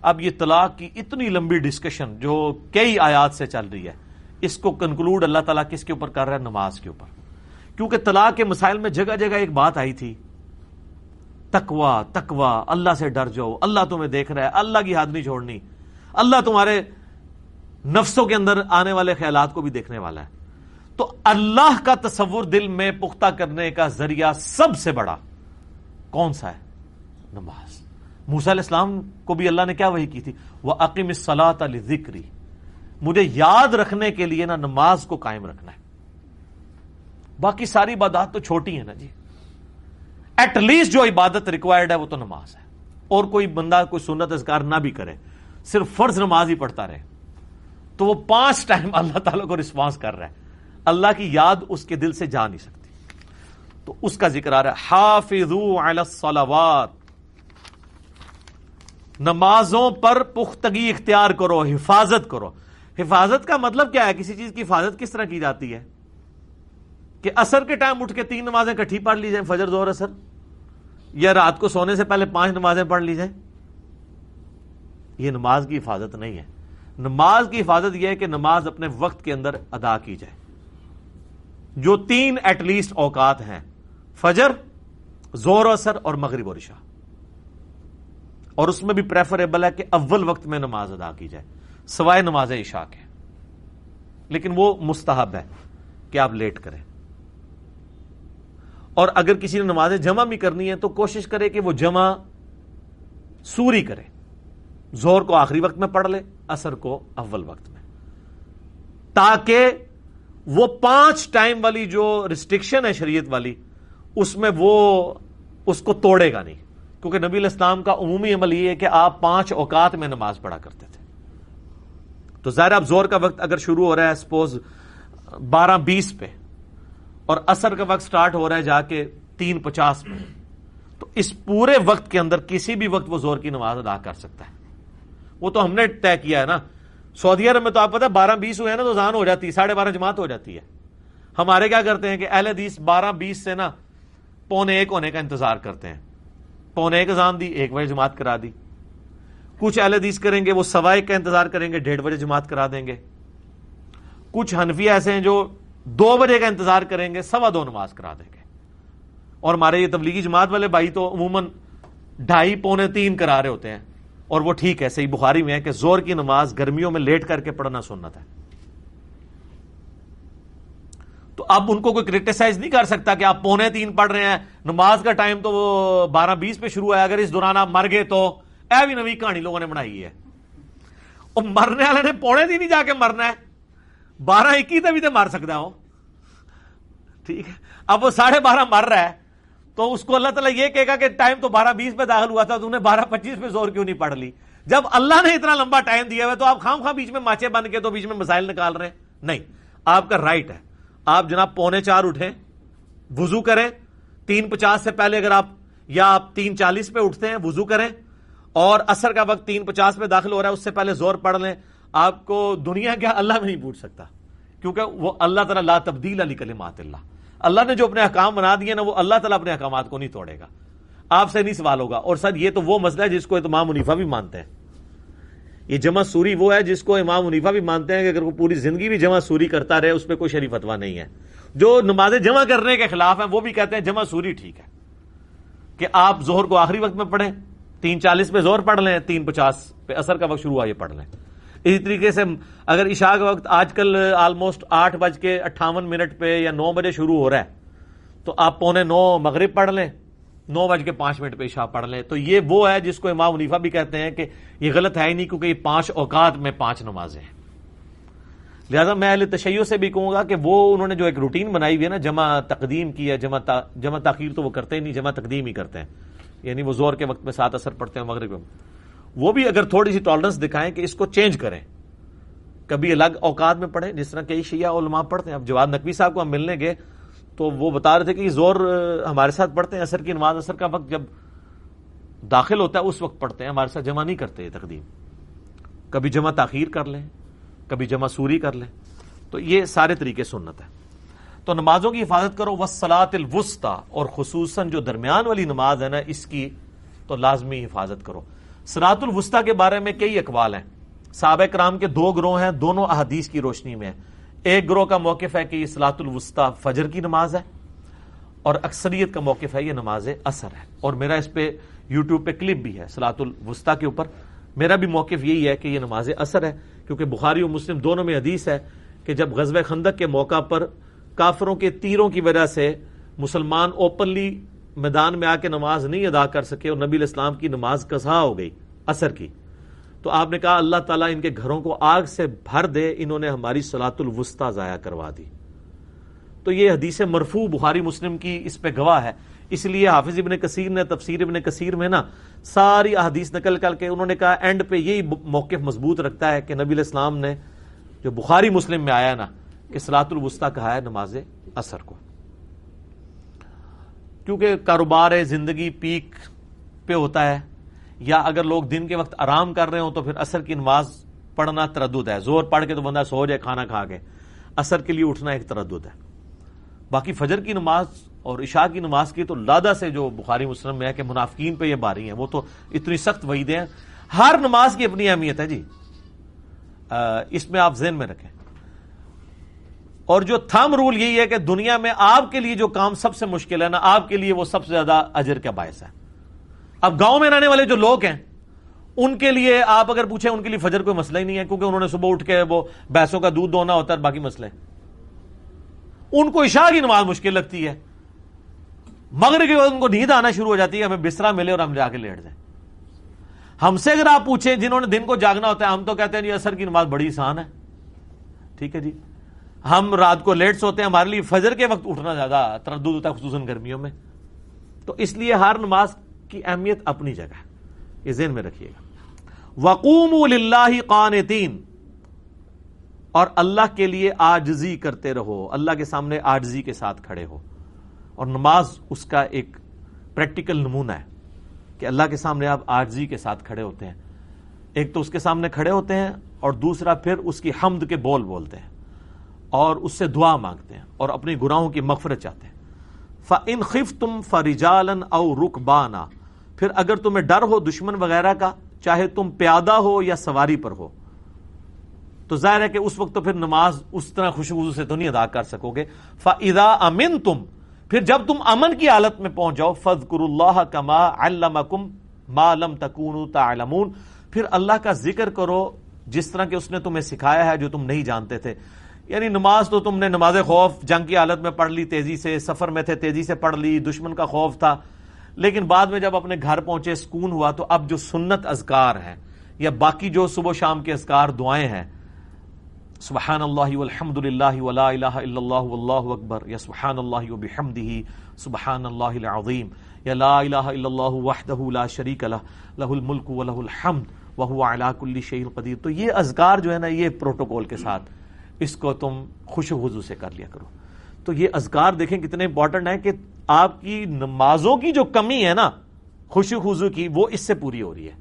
اب یہ طلاق کی اتنی لمبی ڈسکشن جو کئی آیات سے چل رہی ہے، اس کو کنکلوڈ اللہ تعالیٰ کس کے اوپر کر رہا ہے؟ نماز کے اوپر۔ کیونکہ طلاق کے مسائل میں جگہ جگہ ایک بات آئی تھی تکوا تکوا اللہ سے ڈر جاؤ، اللہ تمہیں دیکھ رہا ہے، اللہ کی ہاتھ نہیں چھوڑنی۔ اللہ تمہارے نفسوں کے اندر آنے والے خیالات کو بھی دیکھنے والا ہے۔ تو اللہ کا تصور دل میں پختہ کرنے کا ذریعہ سب سے بڑا کون سا ہے؟ نماز۔ موسا علیہ السلام کو بھی اللہ نے کیا وہی کی تھی؟ وہ عقیم سلاط علی ذکری مجھے یاد رکھنے کے لیے نا نماز کو قائم رکھنا ہے۔ باقی ساری عبادات تو چھوٹی ہیں نا جی۔ ایٹ لیسٹ جو عبادت ریکوائرڈ ہے وہ تو نماز ہے۔ اور کوئی بندہ کوئی سنت اذکار نہ بھی کرے۔ صرف فرض نماز ہی پڑھتا رہے۔ تو وہ پانچ ٹائم اللہ تعالیٰ کو رسپانس کر رہا ہے۔ اللہ کی یاد اس کے دل سے جا نہیں سکتی۔ تو اس کا ذکر آ رہا ہے، حافظو علی الصلوات۔ نمازوں پر پختگی اختیار کرو، حفاظت کرو۔ حفاظت کا مطلب کیا ہے؟ کسی چیز کی حفاظت کس طرح کی جاتی ہے؟ کہ اثر کے ٹائم اٹھ کے تین نمازیں کٹھی پڑھ لی جائیں، فجر دور اثر یا رات کو سونے سے پہلے پانچ نمازیں پڑھ لی جائیں؟ یہ نماز کی حفاظت نہیں ہے۔ نماز کی حفاظت یہ ہے کہ نماز اپنے وقت کے اندر ادا کی جائے۔ جو تین ایٹ لیسٹ اوقات ہیں فجر زور اثر اور مغرب و رشا اور اس میں بھی پریفریبل ہے کہ اول وقت میں نماز ادا کی جائے۔ سوائے نماز عشاء کے۔ لیکن وہ مستحب ہے کہ آپ لیٹ کریں۔ اور اگر کسی نے نمازیں جمع بھی کرنی ہے تو کوشش کرے کہ وہ جمع سوری کرے۔ زور کو آخری وقت میں پڑھ لے اثر کو اول وقت میں۔ تاکہ وہ پانچ ٹائم والی جو ریسٹرکشن ہے شریعت والی اس میں وہ اس کو توڑے گا نہیں۔ کیونکہ نبی الاسلام کا عمومی عمل یہ ہے کہ آپ پانچ اوقات میں نماز پڑھا کرتے تھے۔ تو ظاہر اب زور کا وقت اگر شروع ہو رہا ہے سپوز بارہ بیس پہ، اور اثر کا وقت سٹارٹ ہو رہا ہے جا کے تین پچاس پہ۔ تو اس پورے وقت کے اندر کسی بھی وقت وہ زور کی نماز ادا کر سکتا ہے۔ وہ تو ہم نے طے کیا ہے نا۔ سعودی عرب میں تو آپ پتا بارہ بیس ہوئے ہیں نا تو زان ہو جاتی ہے، ساڑھے بارہ جماعت ہو جاتی ہے۔ ہمارے کیا کرتے ہیں کہ اہل حدیث بارہ بیس سے نا پونے ایک ہونے کا انتظار کرتے ہیں۔ پونے ایک اذان دی، ایک بجے جماعت کرا دی۔ کچھ اہل حدیث کریں گے، وہ سوا ایک کا انتظار کریں گے، ڈیڑھ بجے جماعت کرا دیں گے۔ کچھ حنفی ایسے ہیں جو دو بجے کا انتظار کریں گے، سوا دو نماز کرا دیں گے۔ اور ہمارے یہ تبلیغی جماعت والے بھائی تو عموماً ڈھائی پونے تین کرا رہے ہوتے ہیں۔ اور وہ ٹھیک ہے، صحیح بخاری میں ہے کہ زور کی نماز گرمیوں میں لیٹ کر کے پڑھنا سنت ہے۔ تو اب ان کو کوئی کریٹیسائز نہیں کر سکتا کہ آپ پونے تین پڑھ رہے ہیں۔ نماز کا ٹائم تو وہ بارہ بیس پہ شروع ہے۔ اگر اس دوران آپ مر گئے تو اے بھی نوی کہانی لوگوں نے بنائی ہے۔ اور مرنے والے نے پونے تین ہی جا کے مرنا ہے۔ بارہ اکی بھی تو مار سکتا ہو ٹھیک ہے۔ اب وہ ساڑھے بارہ مر رہا ہے۔ تو اس کو اللہ تعالیٰ یہ کہے گا کہ ٹائم تو بارہ بیس پہ داخل ہوا تھا، تو انہیں بارہ پچیس پہ زور کیوں نہیں پڑھ لی؟ جب اللہ نے اتنا لمبا ٹائم دیا ہوا تو آپ خام خواہ بیچ میں ماچے بن کے تو بیچ میں مسائل نکال رہے ہیں۔ نہیں، آپ کا رائٹ ہے۔ آپ جناب پونے چار اٹھیں، وضو کریں، تین پچاس سے پہلے اگر آپ یا آپ تین چالیس پہ اٹھتے ہیں، وضو کریں اور اثر کا وقت تین پچاس پہ داخل ہو رہا ہے، اس سے پہلے زور پڑھ لیں۔ آپ کو دنیا کیا اللہ میں نہیں پوچھ سکتا، کیونکہ وہ اللہ تعالیٰ لا تبدیل علی کلمات اللہ۔ اللہ نے جو اپنے احکام بنا دیے نا، وہ اللہ تعالیٰ اپنے احکامات کو نہیں توڑے گا۔ آپ سے نہیں سوال ہوگا۔ اور سر، یہ تو وہ مسئلہ ہے جس کو امام منیفا بھی مانتے ہیں۔ یہ جمع سوری وہ ہے جس کو امام منیفا بھی مانتے ہیں کہ اگر وہ پوری زندگی بھی جمع سوری کرتا رہے، اس پہ کوئی شریف فتوا نہیں ہے۔ جو نمازیں جمع کرنے کے خلاف ہیں، وہ بھی کہتے ہیں جمع سوری ٹھیک ہے۔ کہ آپ زہر کو آخری وقت میں پڑھیں، تین چالیس پہ زور پڑھ لیں، تین پچاس پہ اثر کا وقت شروع ہوا، یہ پڑھ لیں۔ اسی طریقے سے اگر عشاء کا وقت آج کل آلموسٹ آٹھ بج کے اٹھاون منٹ پہ یا نو بجے شروع ہو رہا ہے، تو آپ پونے نو مغرب پڑھ لیں۔ نو بج کے پانچ منٹ پہ عشاء پڑھ لیں۔ تو یہ وہ ہے جس کو امام منیفا بھی کہتے ہیں کہ یہ غلط ہے ہی نہیں کیونکہ یہ پانچ اوقات میں پانچ نمازیں ہیں۔ لہٰذا میں اہل تشیع سے بھی کہوں گا کہ وہ انہوں نے جو ایک روٹین بنائی ہوئی ہے نا، جمع تقدیم کی ہے، جمع جمع تاخیر تو وہ کرتے ہی نہیں، جمع تقدیم ہی کرتے ہیں۔ یعنی وہ زور کے وقت میں ساتھ اثر پڑتے ہیں، مغرب میں وہ بھی اگر تھوڑی سی ٹالرنس دکھائیں کہ اس کو چینج کریں۔ کبھی الگ اوقات میں پڑھیں، جس طرح کئی شیعہ علماء پڑھتے ہیں۔ اب جواد نقوی صاحب کو ہم ملنے گئے تو وہ بتا رہے تھے کہ زور ہمارے ساتھ پڑھتے ہیں، اثر کی نماز، اثر کا وقت جب داخل ہوتا ہے، اس وقت پڑھتے ہیں، ہمارے ساتھ جمع نہیں کرتے تقدیم۔ کبھی جمع تاخیر کر لیں، کبھی جمع سوری کر لیں۔ تو یہ سارے طریقے سنت ہے تو نمازوں کی حفاظت کرو وسلاط الوسطی اور خصوصاً جو درمیان والی نماز ہے نا، اس کی تو لازمی حفاظت کرو۔ سرات الوسطی کے بارے میں کئی اقوال ہیں۔ صحابہ کرام کے دو گروہ ہیں، دونوں احادیث کی روشنی میں ایک گروہ کا موقف ہے کہ یہ سلاۃ الوسطی فجر کی نماز ہے اور اکثریت کا موقف ہے یہ نماز اثر ہے اور میرا اس پہ یوٹیوب پہ کلپ بھی ہے سلاۃ الوسطی کے اوپر۔ میرا بھی موقف یہی ہے کہ یہ نماز اثر ہے، کیونکہ بخاری و مسلم دونوں میں حدیث ہے کہ جب غزب خندق کے موقع پر کافروں کے تیروں کی وجہ سے مسلمان اوپنلی میدان میں آ کے نماز نہیں ادا کر سکے اور نبی الاسلام کی نماز کسا ہو گئی اثر کی۔ تو آپ نے کہا اللہ تعالیٰ ان کے گھروں کو آگ سے بھر دے، انہوں نے ہماری سلاۃ الوسطی ضائع کروا دی۔ تو یہ حدیث مرفو بخاری مسلم کی اس پہ گواہ ہے۔ اس لیے حافظ ابن کثیر نے، تفسیر ابن کثیر میں نا ساری احادیث نقل کر کے انہوں نے کہا اینڈ پہ یہی موقف مضبوط رکھتا ہے کہ نبی الاسلام نے جو بخاری مسلم میں آیا نا، کہ سلاۃ الوسطی کہا ہے نماز اثر کو۔ کیونکہ کاروبار زندگی پیک پہ ہوتا ہے یا اگر لوگ دن کے وقت آرام کر رہے ہوں تو پھر اثر کی نماز پڑھنا تردد ہے۔ زور پڑھ کے تو بندہ سو جائے کھانا کھا کے۔ اثر کے لیے اٹھنا ایک تردد ہے۔ باقی فجر کی نماز اور عشاء کی نماز کی تو لادہ سے جو بخاری مسلم میں ہے کہ منافقین پہ یہ باری ہیں، وہ تو اتنی سخت وعیدیں ہیں۔ ہر نماز کی اپنی اہمیت ہے جی۔ اس میں آپ ذہن میں رکھیں۔ اور جو تھم رول یہی ہے کہ دنیا میں آپ کے لیے جو کام سب سے مشکل ہے نا آپ کے لیے وہ سب سے زیادہ اجر کا باعث ہے۔ اب گاؤں میں رہنے والے جو لوگ ہیں، ان کے لیے آپ اگر پوچھیں، ان کے لیے فجر کوئی مسئلہ ہی نہیں ہے، کیونکہ انہوں نے صبح اٹھ کے وہ بیسوں کا دودھ دھونا ہوتا ہے باقی مسئلے۔ ان کو عشاء کی نماز مشکل لگتی ہے۔ مگر کے بعد ان کو نیند آنا شروع ہو جاتی ہے، ہمیں بسترا ملے اور ہم جا کے لیٹ جائیں۔ ہم سے اگر آپ پوچھیں، جنہوں نے دن کو جاگنا ہوتا ہے، ہم تو کہتے ہیں جی اثر کی نماز بڑی آسان ہے۔ ٹھیک ہے جی۔ ہم رات کو لیٹ سوتے ہیں، ہمارے لیے فجر کے وقت اٹھنا زیادہ تردد ہوتا ہے، خصوصاً گرمیوں میں۔ تو اس لیے ہر نماز کی اہمیت اپنی جگہ یہ ذہن میں رکھیے گا۔ وقوم اللہ قانتین اور اللہ کے لیے آجزی کرتے رہو۔ اللہ کے سامنے آجزی کے ساتھ کھڑے ہو۔ اور نماز اس کا ایک پریکٹیکل نمونہ ہے کہ اللہ کے سامنے آپ آجزی کے ساتھ کھڑے ہوتے ہیں۔ ایک تو اس کے سامنے کھڑے ہوتے ہیں اور دوسرا پھر اس کی حمد کے بول بولتے ہیں اور اس سے دعا مانگتے ہیں اور اپنی گناہوں کی مغفرت چاہتے ہیں۔ فَإِن خِفْتُمْ فَرِجَالًا أَوْ رُكْبَانًا۔ پھر اگر تمہیں ڈر ہو دشمن وغیرہ کا، چاہے تم پیادہ ہو یا سواری پر ہو، تو ظاہر ہے کہ اس وقت تو پھر نماز اس طرح خوشبو سے تو نہیں ادا کر سکو گے۔ فضا امن تم پھر جب تم امن کی حالت میں پہنچ جاؤ فض کر اللہ کما علمکم ما لم تکون تعلمون۔ پھر اللہ کا ذکر کرو جس طرح کہ اس نے تمہیں سکھایا ہے جو تم نہیں جانتے تھے۔ یعنی نماز تو تم نے نماز خوف، جنگ کی حالت میں پڑھ لی، تیزی سے، سفر میں تھے، تیزی سے پڑھ لی، دشمن کا خوف تھا۔ لیکن بعد میں جب اپنے گھر پہنچے، سکون ہوا، تو اب جو سنت ازکار ہیں، یا باقی جو صبح و شام کے ازکار دعائیں ہیں، سبحان اللہ والحمد للہ ولا الہ الا اللہ واللہ اکبر، یا سبحان اللہ وبحمدہ سبحان اللہ العظیم، یا لا الہ الا اللہ وحدہ لا شریک لہ لہ الملک و لہ الحمد وہو علا کل شیء قدیر۔ تو یہ اذکار جو ہے نا، یہ پروٹوکول کے ساتھ، اس کو تم خوش وضو سے کر لیا کرو۔ تو یہ اذکار دیکھیں کتنے امپورٹنٹ ہیں کہ آپ کی نمازوں کی جو کمی ہے نا، خوشی خوشو کی، وہ اس سے پوری ہو رہی ہے۔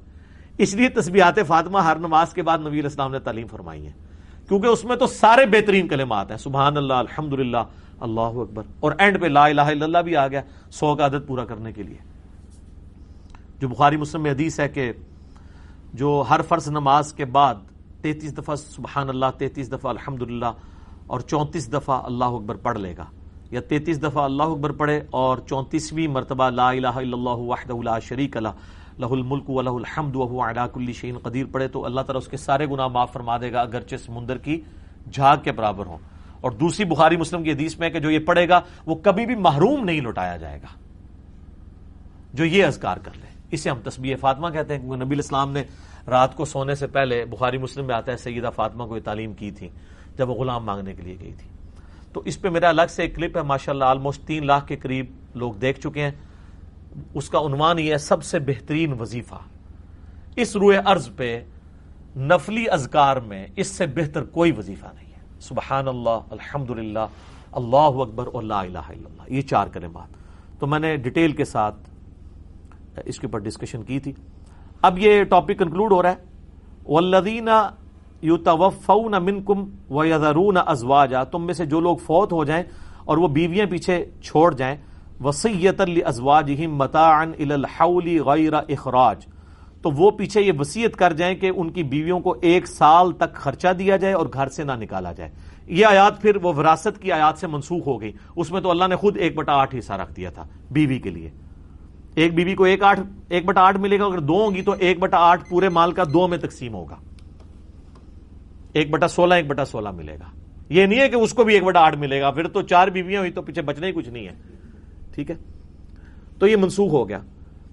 اس لیے تسبیحات فاطمہ ہر نماز کے بعد نبی اسلام نے تعلیم فرمائی ہے کیونکہ اس میں تو سارے بہترین کلمات ہیں۔ سبحان اللہ الحمد للہ اللہ اکبر۔ اور اینڈ پہ لا الہ الا اللہ بھی آ گیا سو کا عدد پورا کرنے کے لیے۔ جو بخاری مسلم میں حدیث ہے کہ جو ہر فرض نماز کے بعد تینتیس دفعہ سبحان اللہ، تینتیس دفعہ الحمد للہ اور چونتیس دفعہ اللہ اکبر پڑھ لے گا۔ یا تینتیس دفعہ اللہ اکبر پڑھے اور چونتیسویں مرتبہ لا الہ الا اللہ وحدہ لا شریک اللہ لہ الملک و لہ الحمد و علاق الشین قدیر پڑھے تو اللہ تعالیٰ اس کے سارے گناہ معاف فرما دے گا اگرچہ سمندر کی جھاگ کے برابر ہوں۔ اور دوسری بخاری مسلم کی حدیث میں کہ جو یہ پڑھے گا وہ کبھی بھی محروم نہیں لوٹایا جائے گا۔ جو یہ اذکار کر لے۔ اسے ہم تسبیح فاطمہ کہتے ہیں، کیونکہ نبی الاسلام نے رات کو سونے سے پہلے بخاری مسلم میں آتا ہے، سیدہ فاطمہ کو یہ تعلیم کی تھی جب وہ غلام مانگنے کے لیے گئی تھی۔ تو اس پہ میرا الگ سے ایک کلپ ہے ماشاء اللہ آلموسٹ تین لاکھ کے قریب لوگ دیکھ چکے ہیں۔ اس کا عنوان یہ ہے، سب سے بہترین وظیفہ۔ اس روئے ارض پہ، نفلی اذکار میں اس سے بہتر کوئی وظیفہ نہیں ہے۔ سبحان اللہ الحمد للہ اللہ اکبر اور لا الہ الا اللہ۔ یہ چار کلمات۔ تو میں نے ڈیٹیل کے ساتھ اس کے اوپر ڈسکشن کی تھی۔ اب یہ ٹاپک کنکلوڈ ہو رہا ہے۔ والذین یتوفون منکم ویذرون ازواجا، تم میں سے جو لوگ فوت ہو جائیں اور وہ بیویاں پیچھے چھوڑ جائیں، وصیتا لازواجہم متاعا الی الحول غیر اخراج۔ تو وہ پیچھے یہ وسیعت کر جائیں کہ ان کی بیویوں کو ایک سال تک خرچہ دیا جائے اور گھر سے نہ نکالا جائے۔ یہ آیات پھر وہ وراثت کی آیات سے منسوخ ہو گئی اس میں تو اللہ نے خود ایک بٹا آٹھ حصہ رکھ دیا تھا بیوی کے لیے۔ ایک بیوی کو ایک آٹھ، ایک بٹا آٹھ ملے گا، اگر دو ہوں گی تو ایک بٹا آٹھ پورے مال کا دو میں تقسیم ہوگا۔ ایک بٹا سولہ، ایک بٹا سولہ ملے گا۔ یہ نہیں ہے کہ اس کو بھی ایک بٹا آٹھ ملے گا۔ پھر تو چار بیویاں ہوئی تو پیچھے بچنا ہی کچھ نہیں ہے۔ ٹھیک ہے؟ تو یہ منسوخ ہو گیا۔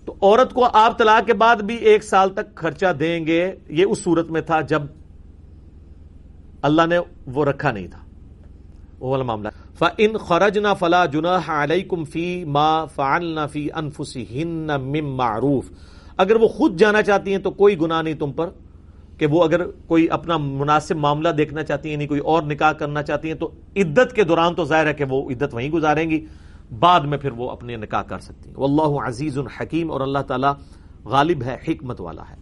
تو عورت کو آپ طلاق کے بعد بھی ایک سال تک خرچہ دیں گے۔ یہ اس صورت میں تھا جب اللہ نے وہ رکھا نہیں تھا۔ وہ والا معاملہ۔ فَإِن خَرَجْنَا فَلَا جُنَاحَ عَلَيْكُمْ فِي مَا فَعَلْنَا فِي أَنفُسِهِنَّ مِن مَعْرُوف۔ اگر وہ خود جانا چاہتی ہیں تو کوئی گناہ نہیں تم پر۔ کہ وہ اگر کوئی اپنا مناسب معاملہ دیکھنا چاہتی ہیں یعنی کوئی اور نکاح کرنا چاہتی ہیں، تو عدت کے دوران تو ظاہر ہے کہ وہ عدت وہیں گزاریں گی، بعد میں پھر وہ اپنے نکاح کر سکتی ہیں۔ واللہ عزیز الحکیم اور اللہ تعالی غالب ہے، حکمت والا ہے۔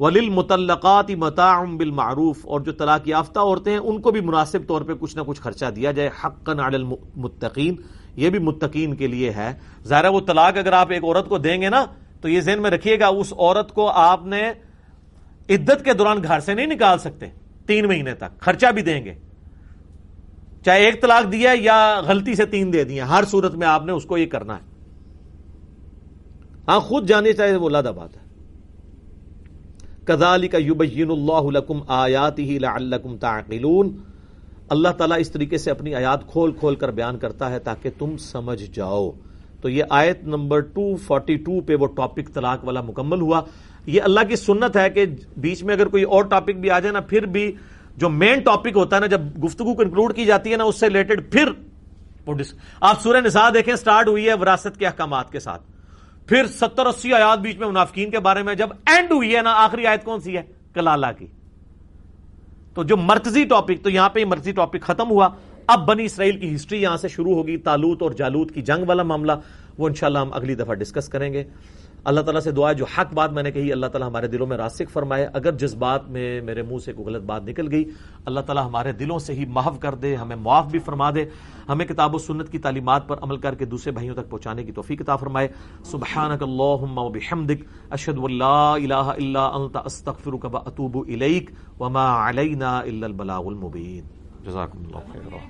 ولیل متعلقات متاع بالمعروف، اور جو طلاق یافتہ عورتیں ہیں، ان کو بھی مناسب طور پہ کچھ نہ کچھ خرچہ دیا جائے۔ حقا علی المتقین، یہ بھی متقین کے لیے ہے۔ ظاہر وہ طلاق اگر آپ ایک عورت کو دیں گے نا، تو یہ ذہن میں رکھیے گا، اس عورت کو آپ نے عدت کے دوران گھر سے نہیں نکال سکتے، تین مہینے تک خرچہ بھی دیں گے۔ چاہے ایک طلاق دیا یا غلطی سے تین دے دیا، ہر صورت میں آپ نے اس کو یہ کرنا ہے۔ ہاں خود جانے چاہے وہ لادہ بات ہے۔ کزالی کا یوبین اللہ لکم آیات ہی لعلکم تعقلون۔ اللہ تعالیٰ اس طریقے سے اپنی آیات کھول کھول کر بیان کرتا ہے تاکہ تم سمجھ جاؤ۔ تو یہ آیت نمبر 242 پہ وہ ٹاپک طلاق والا مکمل ہوا۔ یہ اللہ کی سنت ہے کہ بیچ میں اگر کوئی اور ٹاپک بھی آ جائے نا، پھر بھی جو مین ٹاپک ہوتا ہے نا، جب گفتگو کنکلوڈ کی جاتی ہے نا، اس سے ریلیٹڈ پھر آپ سورہ نساء دیکھیں سٹارٹ ہوئی ہے وراثت کے احکامات کے ساتھ۔ پھر ستر اسی آیات بیچ میں منافقین کے بارے میں جب اینڈ ہوئی ہے نا، آخری آیت کون سی ہے؟ کلالہ کی۔ تو جو مرکزی ٹاپک تو یہاں پہ مرکزی ٹاپک ختم ہوا۔ اب بنی اسرائیل کی ہسٹری یہاں سے شروع ہوگی، تالوت اور جالوت کی جنگ والا معاملہ، وہ انشاءاللہ ہم اگلی دفعہ ڈسکس کریں گے۔ اللہ تعالیٰ سے دعا جو حق بات میں نے کہی، اللہ تعالیٰ ہمارے دلوں میں راسک فرمائے۔ اگر جس بات میں میرے منہ سے کوئی غلط بات نکل گئی، اللہ تعالیٰ ہمارے دلوں سے ہی محو کر دے، ہمیں معاف بھی فرما دے۔ ہمیں کتاب و سنت کی تعلیمات پر عمل کر کے دوسرے بھائیوں تک پہنچانے کی توفیق عطا فرمائے۔ سبحانک اللہم و بحمدک، اشہد واللہ الہ الا انت، استغفرک و اتوب الیک۔ وما علینا الا البلاغ المبین۔ جزاکم اللہ خیر